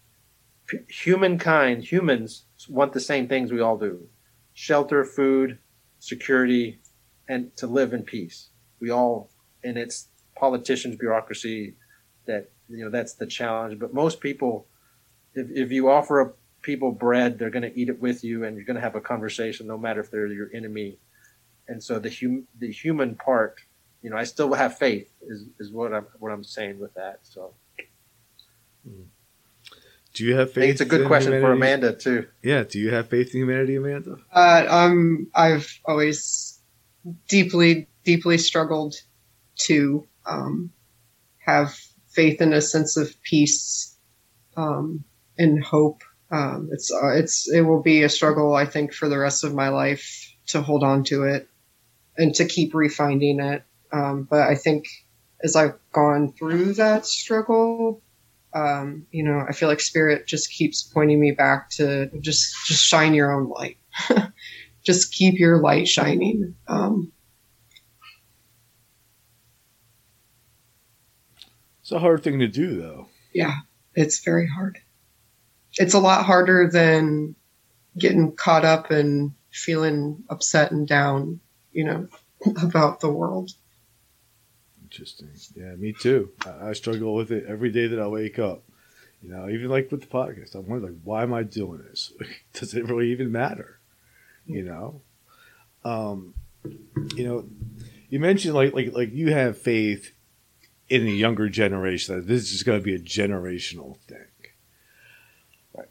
humankind, humans, want the same things we all do: shelter, food, security, and to live in peace. We all, and it's politicians, bureaucracy, that you know that's the challenge. But most people, if if you offer a people bread, they're going to eat it with you, and you're going to have a conversation, no matter if they're your enemy. And so the hum, the human part, you know, I still have faith, is is what I'm what I'm saying with that. So. Hmm. Do you have faith? it's a good question humanity? for Amanda too. Yeah. Do you have faith in humanity, Amanda? Uh, um, I've always deeply, deeply struggled to um, have faith in a sense of peace um, and hope. Um, it's uh, it's it will be a struggle, I think, for the rest of my life to hold on to it and to keep refining it. Um, but I think as I've gone through that struggle, um, you know, I feel like spirit just keeps pointing me back to just just shine your own light. just keep your light shining. Um, It's a hard thing to do, though. yeah, it's very hard. It's a lot harder than getting caught up and feeling upset and down, you know, about the world. Interesting. Yeah, me too. I, I struggle with it every day that I wake up. You know, even like with the podcast, I'm wondering, like, why am I doing this? Does it really even matter? You know, um, you know, you mentioned like like like you have faith in the younger generation that this is going to be a generational thing. Right.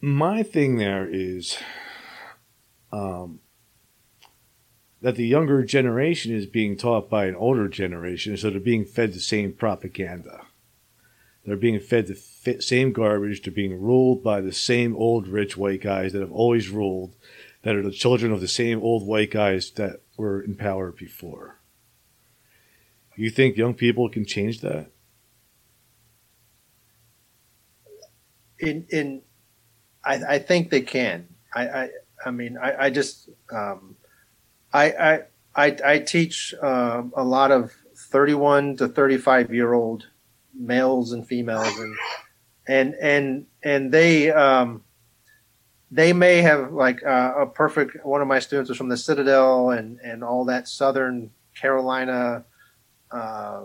My thing there is, um, that the younger generation is being taught by an older generation, so they're being fed the same propaganda. They're being fed the same garbage. They're being ruled by the same old rich white guys that have always ruled, that are the children of the same old white guys that were in power before. You think young people can change that? in in I, I think they can. I I, I mean I, I just um, I, I I I teach um, a lot of thirty one to thirty five year old males and females and and and and they um, they may have like uh, a perfect one of my students was from the Citadel and and all that Southern Carolina uh,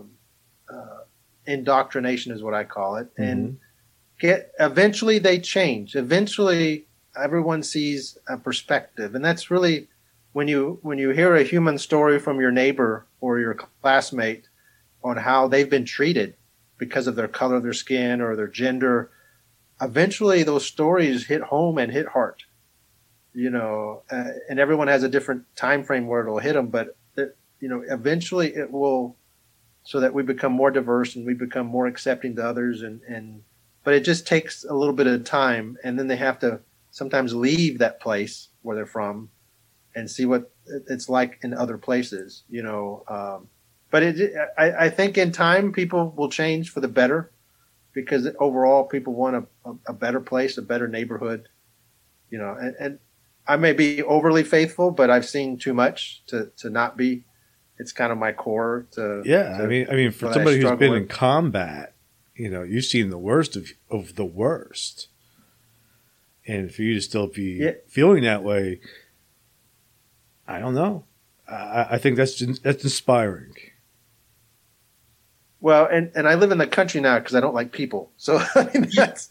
uh, indoctrination is what I call it. And get eventually they change. Eventually everyone sees a perspective. And that's really when you when you hear a human story from your neighbor or your classmate on how they've been treated because of their color of their skin or their gender eventually those stories hit home and hit heart you know uh, and everyone has a different time frame where it'll hit them but it, you know eventually it will so that we become more diverse and we become more accepting to others and and but it just takes a little bit of time and then they have to sometimes leave that place where they're from and see what it's like in other places you know um, but it I, I think in time people will change for the better because overall people want a, a, better place a better neighborhood you know and, and i may be overly faithful but i've seen too much to to not be it's kind of my core to Yeah, to- I mean, I mean, for somebody who's been with. in combat, you know, you've seen the worst of of the worst, and for you to still be Yeah. feeling that way, I don't know. I, I think that's that's inspiring. Well, and, and I live in the country now because I don't like people. So I mean, that's,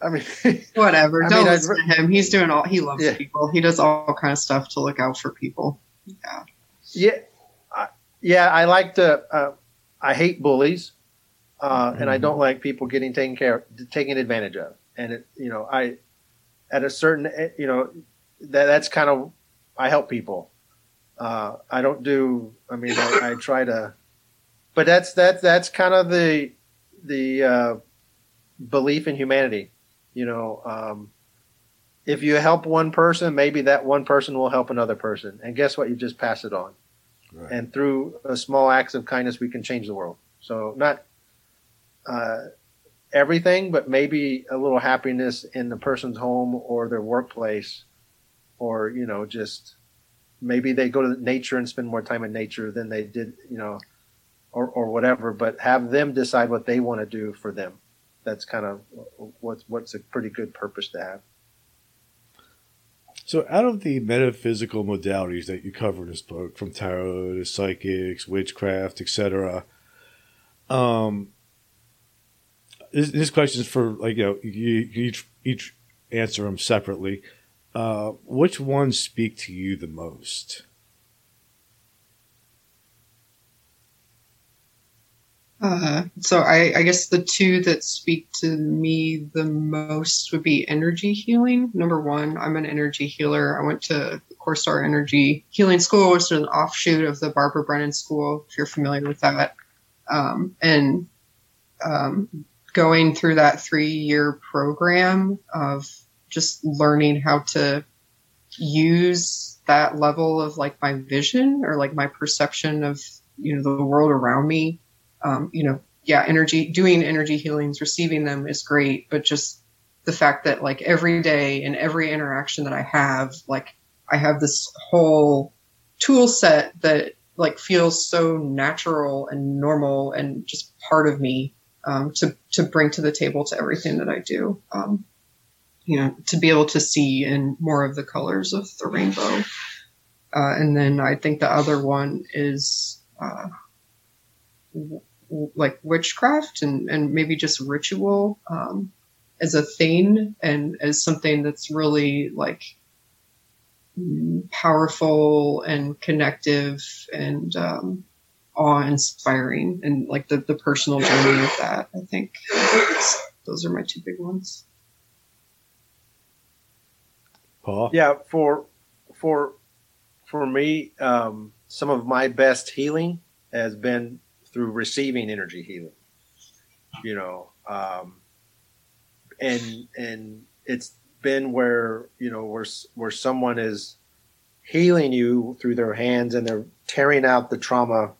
I mean, Whatever. I Don't mean, I'd listen to him. He's doing all. He loves Yeah. people. He does all kind of stuff to look out for people. yeah, I, yeah. I like to. Uh, I hate bullies. uh, and I don't like people getting taken care, taken advantage of. And it, you know, I at a certain, eh, you know, that that's kind of I help people. Uh, I don't do. I mean, I, I, try to, but that's that that's kind of the the uh, belief in humanity. You know, um, if you help one person, maybe that one person will help another person, and guess what? You just pass it on. Right. And through a small acts of kindness, we can change the world. So not uh, everything, but maybe a little happiness in the person's home or their workplace, or you know, just maybe they go to nature and spend more time in nature than they did, you know, or or whatever. But have them decide what they want to do for them. That's kind of what's what's a pretty good purpose to have. So, out of the metaphysical modalities that you cover in this book, from tarot to psychics, witchcraft, etc., um, this, this question is for like you know you, each each answer them separately. Uh, which ones speak to you the most? Uh, so I, I, guess the two that speak to me the most would be energy healing. Number one, I'm an energy healer. I went to Core Star Energy Healing School, which is an offshoot of the Barbara Brennan School, if you're familiar with that. Um, and um, going through that three year program of just learning how to use that level of like my vision or like my perception of you know the world around me um, you know yeah energy doing energy healings receiving them is great but just the fact that like every day and every interaction that i have like i have this whole tool set that like feels so natural and normal and just part of me um, to to bring to the table to everything that I do. Um, you know, to be able to see in more of the colors of the rainbow. Uh, and then I think the other one is uh, w- like witchcraft and, and maybe just ritual um, as a thing and as something that's really like powerful and connective and um, awe inspiring and like the, the personal journey of that. I think those are my two big ones. Paul? Yeah, for for for me, um, some of my best healing has been through receiving energy healing. You know, um, and and it's been where you know where where someone is healing you through their hands and they're tearing out the trauma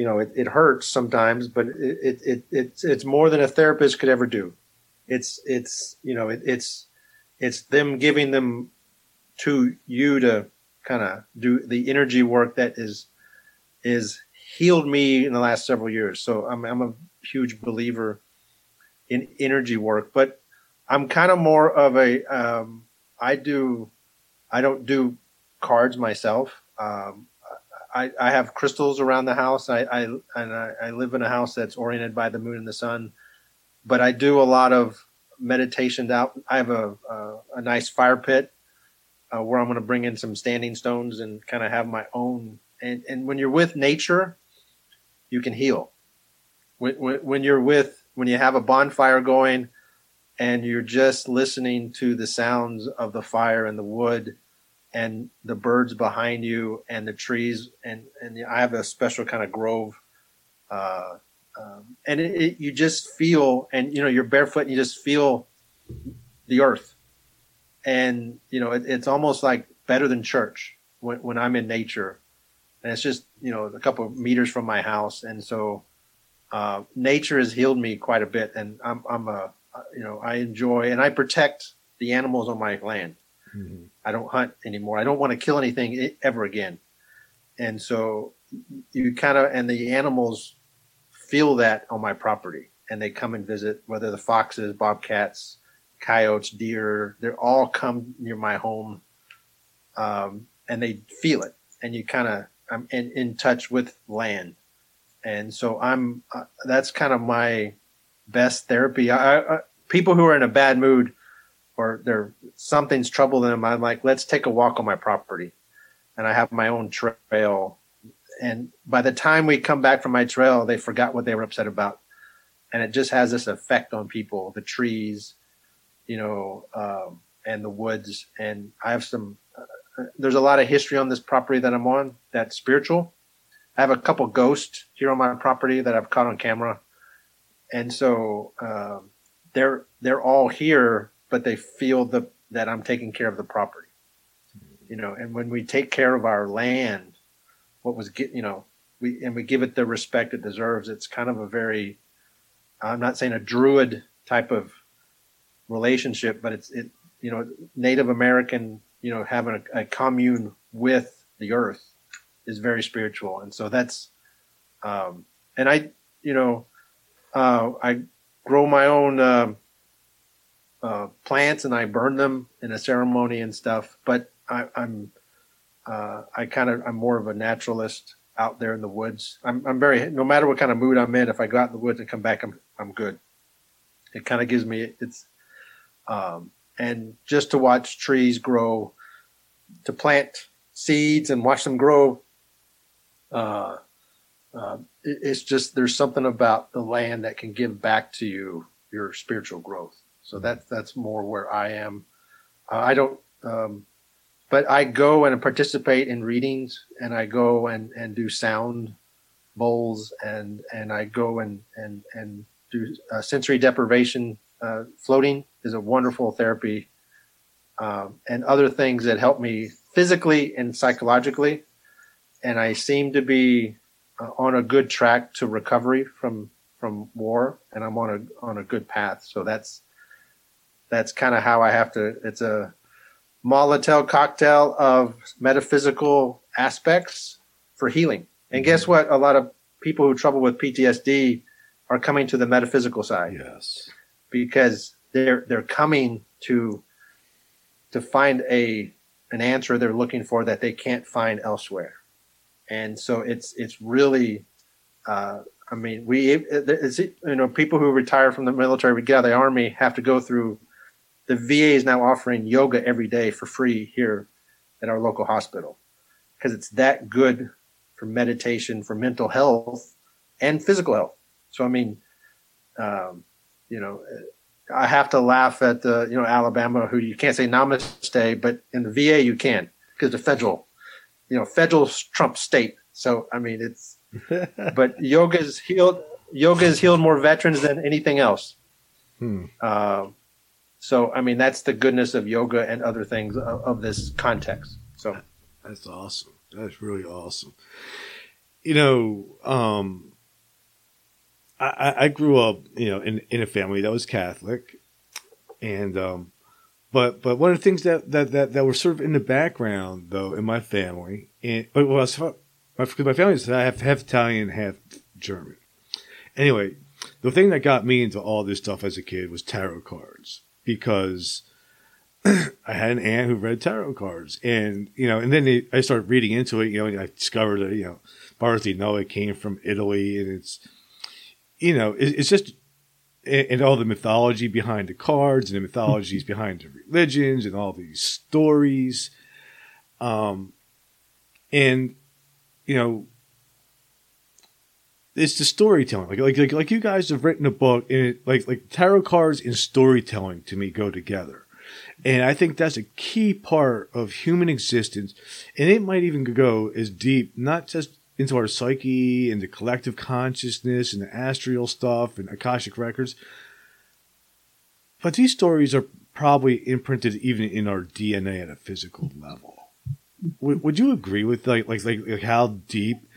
you know, it, it hurts sometimes, but it, it, it, it's, it's more than a therapist could ever do. It's, it's, you know, it, it's, it's them giving them to you to kind of do the energy work that is, is healed me in the last several years. So I'm, I'm a huge believer in energy work, but I'm kind of more of a, um, I do, I don't do cards myself. Um, I, I have crystals around the house. I, I and I, I, live in a house that's oriented by the moon and the sun, but I do a lot of meditation. Out, I have a a, a nice fire pit uh, where I'm going to bring in some standing stones and kind of have my own. And and when you're with nature, you can heal. When, when, when you're with when you have a bonfire going, and you're just listening to the sounds of the fire and the wood and the birds behind you and the trees and and I have a special kind of grove, uh, um, and it, it, you just feel and you know you're barefoot and you just feel the earth, and you know it, it's almost like better than church when when I'm in nature, and it's just you know a couple of meters from my house, and so uh, nature has healed me quite a bit, and I'm I'm a you know I enjoy and I protect the animals on my land Mm-hmm. I don't hunt anymore. I don't want to kill anything ever again. And so you kind of, and the animals feel that on my property and they come and visit, whether the foxes, bobcats, coyotes, deer, they're all come near my home. Um, and they feel it and you kind of, I'm in, in touch with land. And so I'm, uh, that's kind of my best therapy. I, I, people who are in a bad mood, or there something's troubling them, I'm like, let's take a walk on my property. And I have my own trail. And by the time we come back from my trail, they forgot what they were upset about. and it just has this effect on people. The trees, you know, um, and the woods, and I have some. Uh, there's a lot of history on this property that I'm on that's spiritual. I have a couple ghosts here on my property that I've caught on camera, and so um, they're they're all here, but they feel the that I'm taking care of the property. You know, and when we take care of our land, what was get you know we and we give it the respect it deserves. It's kind of a very I'm not saying a druid type of relationship, but it's it you know Native American you know having a, a commune with the earth is very spiritual, and so that's um, and I you know uh, I grow my own uh, uh, plants and I burn them in a ceremony and stuff, but I, I'm uh, I kind of I'm more of a naturalist out there in the woods. I'm I'm very no matter what kind of mood I'm in. If I go out in the woods and come back, I'm I'm good. It kind of gives me it's um, and just to watch trees grow, to plant seeds and watch them grow. Uh, uh, it, it's just there's something about the land that can give back to you your spiritual growth. So that's that's more where I am. Uh, I don't. Um, but I go and participate in readings and I go and, and do sound bowls and, and I go and, and, and do uh, sensory deprivation. Uh, floating is a wonderful therapy um, and other things that help me physically and psychologically. And I seem to be uh, on a good track to recovery from, from war and I'm on a, on a good path. So that's, that's kind of how I have to, it's a, Molotov cocktail of metaphysical aspects for healing. And guess what? A lot of people who trouble with PTSD are coming to the metaphysical side. Yes. Because they're they're coming to to find a an answer they're looking for that they can't find elsewhere. And so it's it's really uh, I mean, we, it's, you know, people who retire from the military, we get out of the army, have to go through the VA is now offering yoga every day for free here at our local hospital because it's that good for meditation, for mental health, and physical health. So I mean, um, you know, I have to laugh at the you know Alabama who you can't say namaste, but in the VA you can because the federal, you know, federal Trump state. So I mean, it's but yoga yoga's healed. Yoga has healed more veterans than anything else. Hmm. Uh, so, I mean, that's the goodness of yoga and other things of, of this context. So, that's awesome. That's really awesome. You know, um, I, I grew up, you know, in, in a family that was Catholic, and um, but but one of the things that, that, that, that were sort of in the background though in my family, and well, my my family is have half Italian, half German. Anyway, the thing that got me into all this stuff as a kid was tarot cards because I had an aunt who read tarot cards, and you know, and then they, I started reading into it. You know, and I discovered that you know, Barthy Noah came from Italy, and it's you know, it, it's just and all the mythology behind the cards and the mythologies behind the religions and all these stories. Um, and you know, it's the storytelling. Like, like, like, like you guys have written a book and it, like, like tarot cards and storytelling to me go together. And I think that's a key part of human existence. And it might even go as deep, not just into our psyche and the collective consciousness and the astral stuff and Akashic records, but these stories are probably imprinted even in our DNA at a physical level. Would, would you agree with like, like, like, like how deep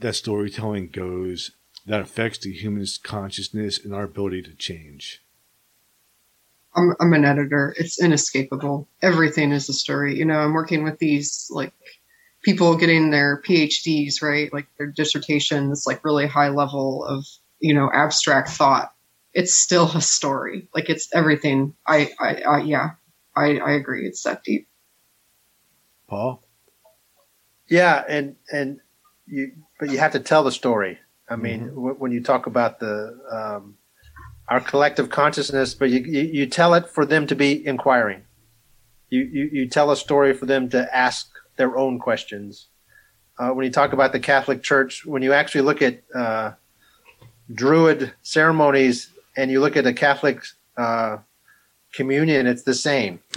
that storytelling goes that affects the human's consciousness and our ability to change. I'm, I'm an editor. It's inescapable. Everything is a story. You know, I'm working with these like people getting their PhDs, right? Like their dissertations, like really high level of, you know, abstract thought. It's still a story. Like it's everything. I, I, I yeah, I, I agree. It's that deep. Paul? Yeah. And, and you, but you have to tell the story. I mean, mm-hmm. w- when you talk about the um, our collective consciousness, but you, you, you tell it for them to be inquiring. You, you you tell a story for them to ask their own questions. Uh, when you talk about the Catholic Church, when you actually look at uh, Druid ceremonies and you look at a Catholic uh, communion, it's the same.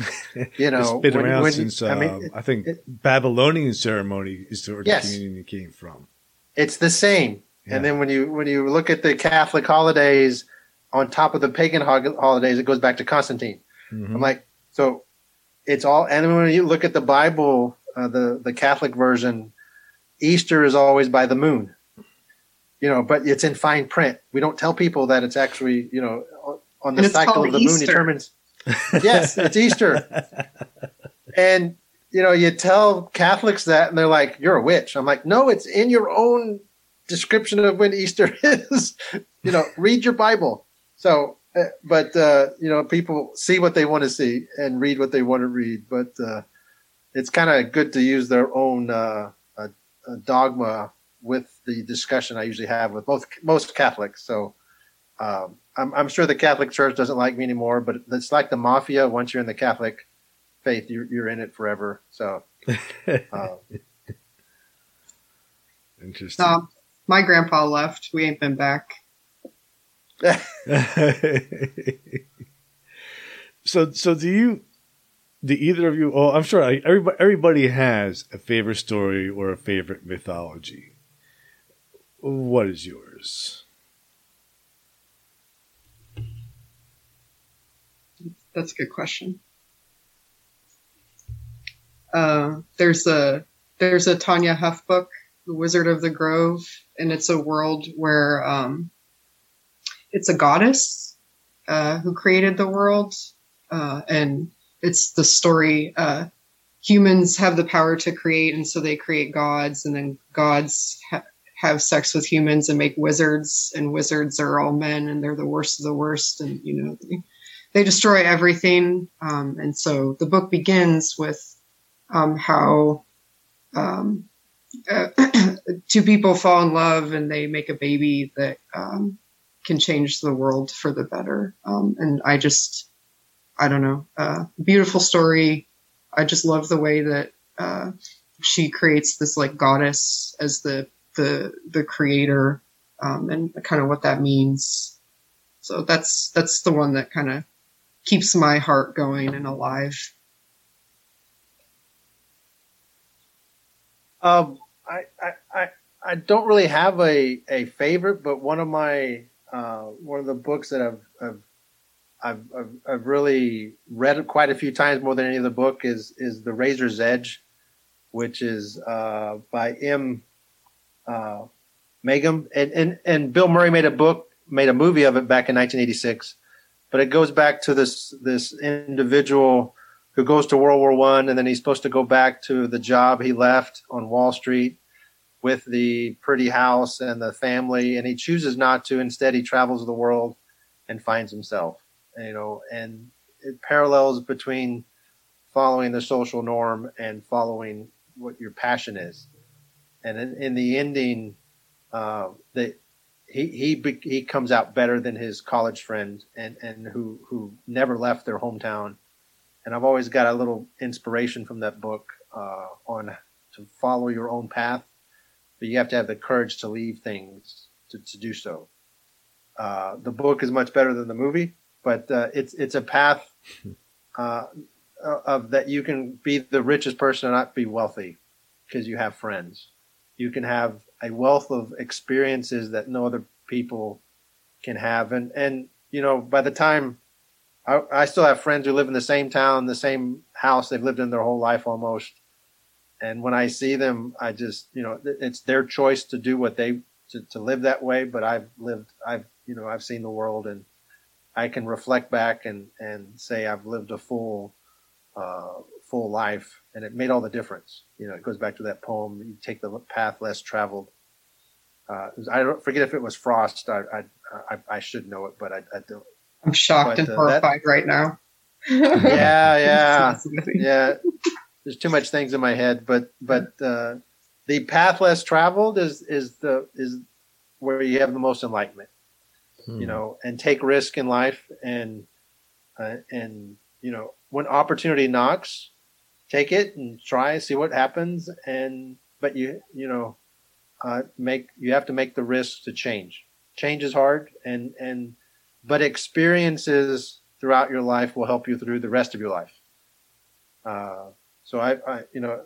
You know, it's been when- around when- since I mean, I think Babylonian ceremony is where the Yes. communion came from. It's the same. Yeah. And then when you when you look at the Catholic holidays on top of the pagan hog- holidays, it goes back to Constantine. Mhm. I'm like, so it's all. And when you look at the Bible, uh, the the Catholic version, Easter is always by the moon. You know, but it's in fine print. We don't tell people that it's actually you know on- on the cycle of the moon determines. yes, it's Easter. And you know, you tell Catholics that, and they're like, "You're a witch." I'm like, "No, it's in your own description of when Easter is. you know, read your Bible." So, uh, but uh, you know, people see what they want to see and read what they want to read. But uh, it's kind of good to use their own uh, dogma with the discussion I usually have with both most Catholics. So. Um, I'm, I'm sure the Catholic Church doesn't like me anymore, but it's like the mafia. Once you're in the Catholic faith, you're, you're in it forever. So, uh, Interesting. No, my grandpa left. We ain't been back. so, so do you? Do either of you? Oh, I'm sure I- everybody everybody has a favorite story or a favorite mythology. What is yours? That's a good question. Uh, there's a there's a Tanya Huff book, The Wizard of the Grove, and it's a world where um, it's a goddess uh, who created the world, uh, and it's the story. Uh, humans have the power to create, and so they create gods, and then gods ha- have sex with humans and make wizards, and wizards are all men, and they're the worst of the worst, and you know. They, they destroy everything. Um, and so the book begins with um, how um, uh, two people fall in love and they make a baby that um, can change the world for the better. Um, and I just, I don't know, uh, beautiful story. I just love the way that uh, she creates this like goddess as the the the creator um, and kind of what that means. So that's that's the one that kind of keeps my heart going and alive. Um, I, I, I, don't really have a, a favorite, but one of my uh, one of the books that I've, I've I've, I've I've really read quite a few times more than any other book is is The Razor's Edge, which is uh, by M. Uh, and, and and Bill Murray made a book, made a movie of it back in 1986. But it goes back to this this individual who goes to World War One, and then he's supposed to go back to the job he left on Wall Street with the pretty house and the family, and he chooses not to. Instead, he travels the world and finds himself. You know, and it parallels between following the social norm and following what your passion is. And in, in the ending, uh, that he he he comes out better than his college friend and and who who never left their hometown. And I've always got a little inspiration from that book uh, on to follow your own path, but you have to have the courage to leave things to, to do so. Uh, the book is much better than the movie, but uh, it's it's a path uh, of that you can be the richest person and not be wealthy because you have friends. You can have a wealth of experiences that no other people can have, and and you know by the time I, I still have friends who live in the same town, the same house they've lived in their whole life almost. And when I see them, I just, you know, it's their choice to do what they, to, to live that way. But I've lived, I've, you know, I've seen the world and I can reflect back and, and say I've lived a full, uh, full life. And it made all the difference. You know, it goes back to that poem, you take the path less traveled. Uh, I don't forget if it was Frost. I, I, I, I should know it, but I, I don't. I'm shocked But, and uh, horrified right now. Yeah, yeah. yeah there's too much things in my head but but uh, the path less traveled is is the is where you have the most enlightenment Hmm. you know and take risk in life and uh, and you know when opportunity knocks take it and try see what happens and but you you know uh, make you have to make the risk to change Change is hard, and and but experiences throughout your life will help you through the rest of your life. Uh, so I, I, you know,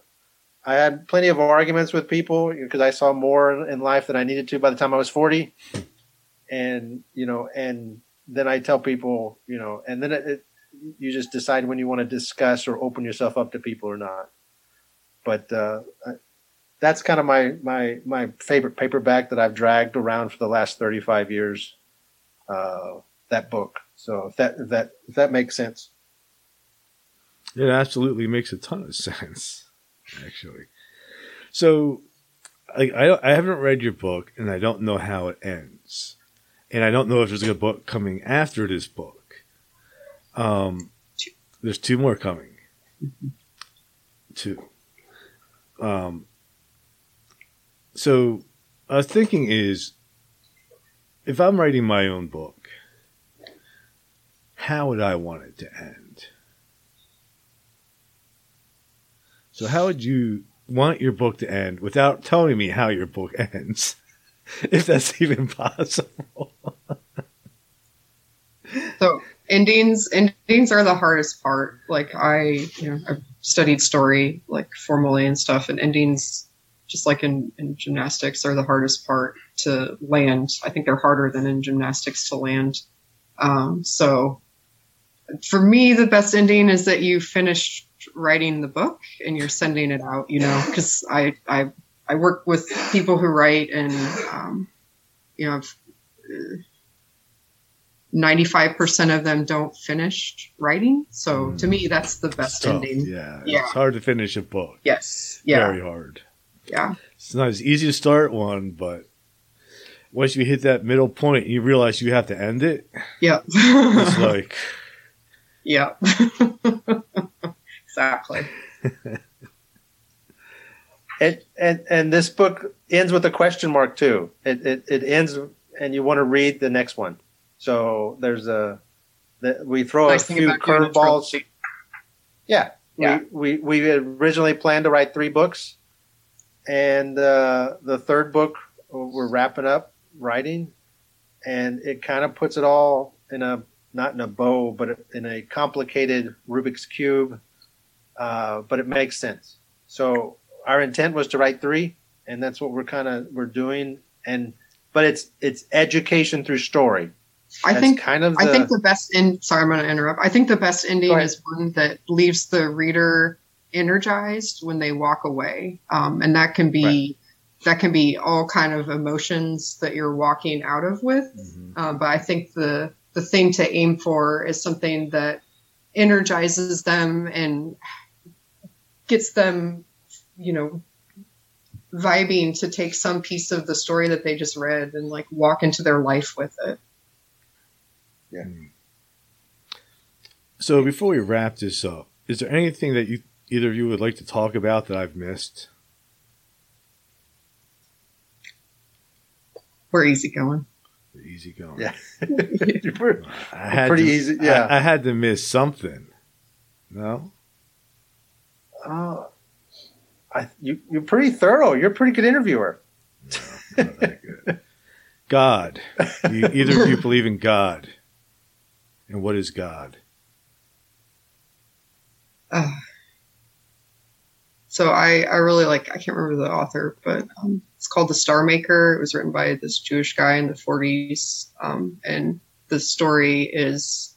I had plenty of arguments with people because I saw more in life than I needed to by the time I was 40. And, you know, and then I tell people, you know, and then it, it, you just decide when you want to discuss or open yourself up to people or not. But, uh, that's kind of my, my, my favorite paperback that I've dragged around for the last 35 years. Uh, that book. So if that, if that, if that makes sense. It absolutely makes a ton of sense, actually. So, I, I, I haven't read your book, and I don't know how it ends, and I don't know if there's a book coming after this book. Um, there's two more coming. Two. Um. So, I was thinking is, if I'm writing my own book, how would I want it to end? So how would you want your book to end without telling me how your book ends? if that's even possible. so endings endings are the hardest part. Like I, you know, I've studied story like formally and stuff, and endings, just like in, in gymnastics, are the hardest part to land. I think they're harder than in gymnastics to land. Um, so for me, the best ending is that you finish writing the book and you're sending it out, you know, because I, I, I work with people who write and, um, you know, 95% of them don't finish writing. So to me, that's the best ending. Yeah, yeah. It's hard to finish a book. Yes. Yeah. Very hard. Yeah. It's not as easy to start one, but once you hit that middle point, you realize you have to end it. Yeah. it's like. Yeah exactly. and, and and this book ends with a question mark too. It it, it ends and you want to read the next one. So there's a the, we throw nice a few curveballs. Yeah, yeah. We, we we originally planned to write three books, and uh, the third book we're wrapping up writing, and it kind of puts it all in a not in a bow, but in a complicated Rubik's cube uh, but it makes sense. So our intent was to write three, and that's what we're kind of we're doing. And but it's it's education through story. I that's think kind of the, I think the best in sorry I'm going to interrupt. I think the best ending is one that leaves the reader energized when they walk away, um, and that can be. Right. That can be all kind of emotions that you're walking out of with, mm-hmm. uh, but I think the the thing to aim for is something that energizes them and gets them, you know, vibing to take some piece of the story that they just read and like walk into their life with it. Yeah. So before we wrap this up, is there anything that you either of you would like to talk about that I've missed? We're easy going. Easy going. Yeah. I had pretty to, easy. Yeah. I, I had to miss something. No? Uh, I, you, you're pretty thorough. You're a pretty good interviewer. No, good. God. You, either of you believe in God. And what is God? Uh, so I, I really like, I can't remember the author, but um, it's called The Star Maker. It was written by this Jewish guy in the 40s. Um, and the story is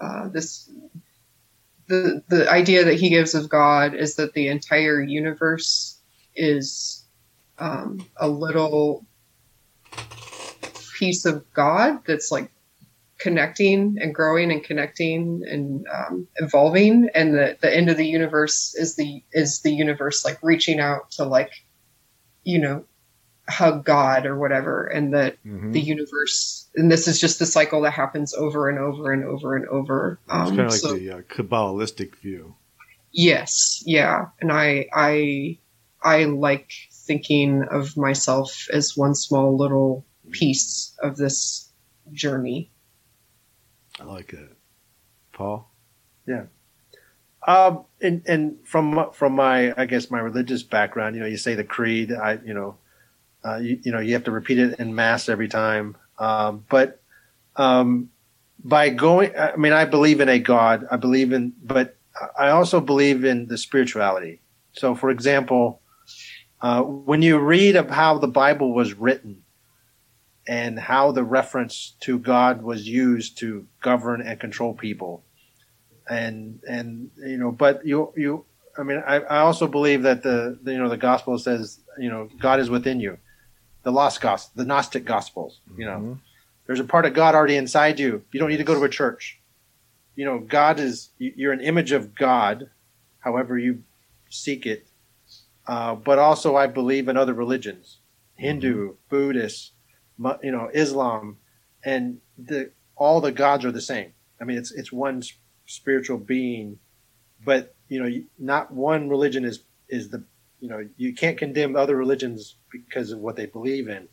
uh, this the the idea that he gives of God is that the entire universe is um, a little piece of God that's like connecting and growing and connecting and um, evolving, and the the end of the universe is the is the universe like reaching out to like you know hug God or whatever, and that mm-hmm. the universe, and this is just the cycle that happens over and over and over and over. Um, it's kind of like so, the uh, Kabbalistic view. Yes, yeah, and I, I, I like thinking of myself as one small little piece of this journey. I like it, Paul. Yeah. Um, and, and from from my I guess my religious background, you know, you say the creed. I you know uh, you, you, know, you have to repeat it in mass every time. Um, but um, by going, I mean, I believe in a God. I believe in, but I also believe in the spirituality. So, for example, uh, when you read of how the Bible was written and how the reference to God was used to govern and control people, and and you know, but you you, I mean, I, I also believe that the, the you know the gospel says you know God is within you, the lost gospel, the Gnostic gospels, you know. Mm-hmm. There's a part of God already inside you. You don't need to go to a church. You know, God is, you're an image of God, however you seek it. Uh, but also, I believe in other religions Hindu, mm-hmm. Buddhist, you know, Islam, and the, all the gods are the same. I mean, it's, it's one spiritual being, but, you know, not one religion is, is the, you know, you can't condemn other religions because of what they believe in.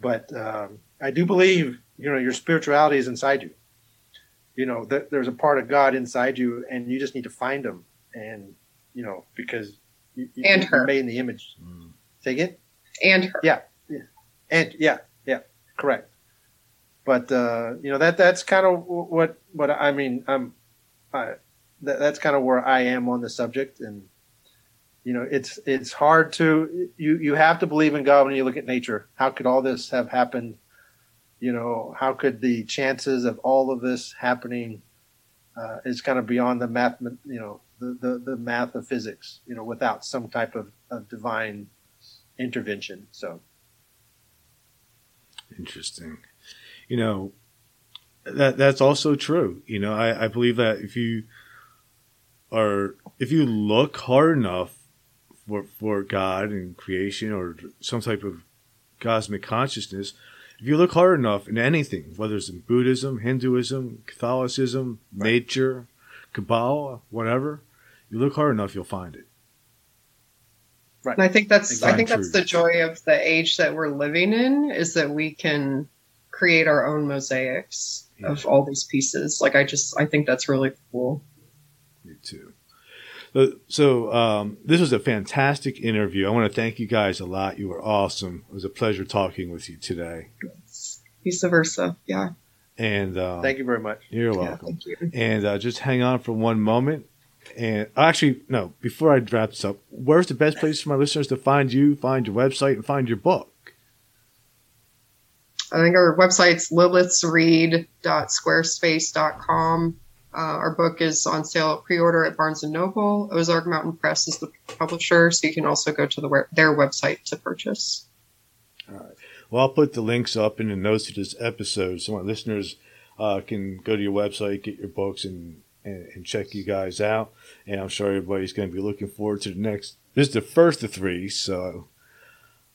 But, um, I do believe, you know, your spirituality is inside you. You know, that there's a part of God inside you, and you just need to find Him, and you know, because you, and you're her made in the image. Mm. Say again. And her. Yeah, yeah, and yeah, yeah, correct. But uh, you know that that's kind of what what I mean. I'm, That's kind of where I am on the subject, and you know it's it's hard to you you have to believe in God when you look at nature. How could all this have happened? you know, how could the chances of all of this happening uh, is kind of beyond the math, you know, the, the, the math of physics, you know, without some type of, of divine intervention. So interesting. You know, that that's also true. You know, I, I believe that if you are if you look hard enough for for God and creation or some type of cosmic consciousness, if you look hard enough in anything, whether it's in Buddhism, Hinduism, Catholicism, right. nature, Kabbalah, whatever, you look hard enough, you'll find it. Right. And I think that's exactly. I think that's the joy of the age that we're living in is that we can create our own mosaics yeah. of all these pieces. Like I just I think that's really cool. Me too. So um, this was a fantastic interview. I want to thank you guys a lot. You were awesome. It was a pleasure talking with you today. Vice versa. Yeah. And uh, thank you very much. You're welcome. Yeah, you. And uh, just hang on for one moment. And actually, no, before I wrap this up, where's the best place for my listeners to find you, find your website, and find your book? I think our website's lilithsreed.squarespace.com. Uh, our book is on sale pre-order at Barnes and Noble. Ozark Mountain Press is the publisher, so you can also go to the their website to purchase. All right. Well, I'll put the links up in the notes to this episode, so my listeners uh, can go to your website, get your books, and, and, and check you guys out. And I'm sure everybody's going to be looking forward to the next. This is the first of three, so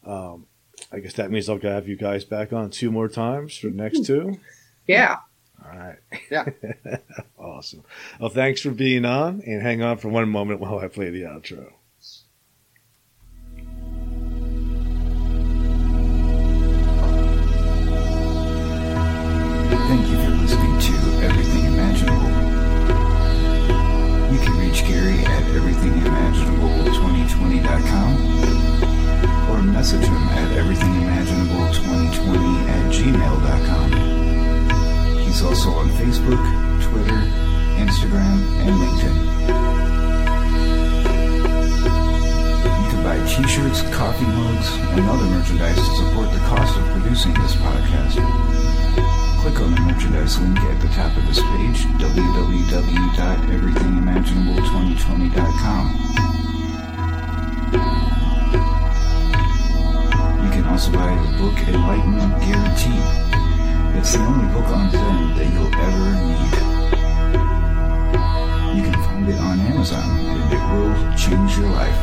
um, I guess that means I'll have you guys back on two more times for the next two. Yeah. All right. Yeah. awesome. Well, thanks for being on, and hang on for one moment while I play the outro. Thank you for listening to Everything Imaginable. You can reach Gary at everythingimaginable2020.com or message him at everythingimaginable2020 at gmail.com. He's also on Facebook, Twitter, Instagram, and LinkedIn. You can buy t-shirts, coffee mugs, and other merchandise to support the cost of producing this podcast. Click on the merchandise link at the top of this page, www.everythingimaginable2020.com sponsored by the book Enlightenment Guaranteed. It's the only book on Zen that you'll ever need. You can find it on Amazon, and it will change your life.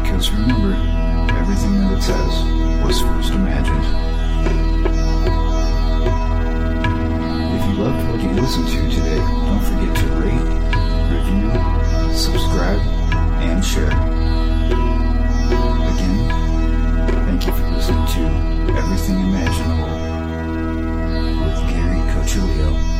Because remember, everything that it says was first imagined. If you loved what you listened to today, don't forget to rate, review, subscribe, and share. I'm to everything imaginable with Gary Cochilio.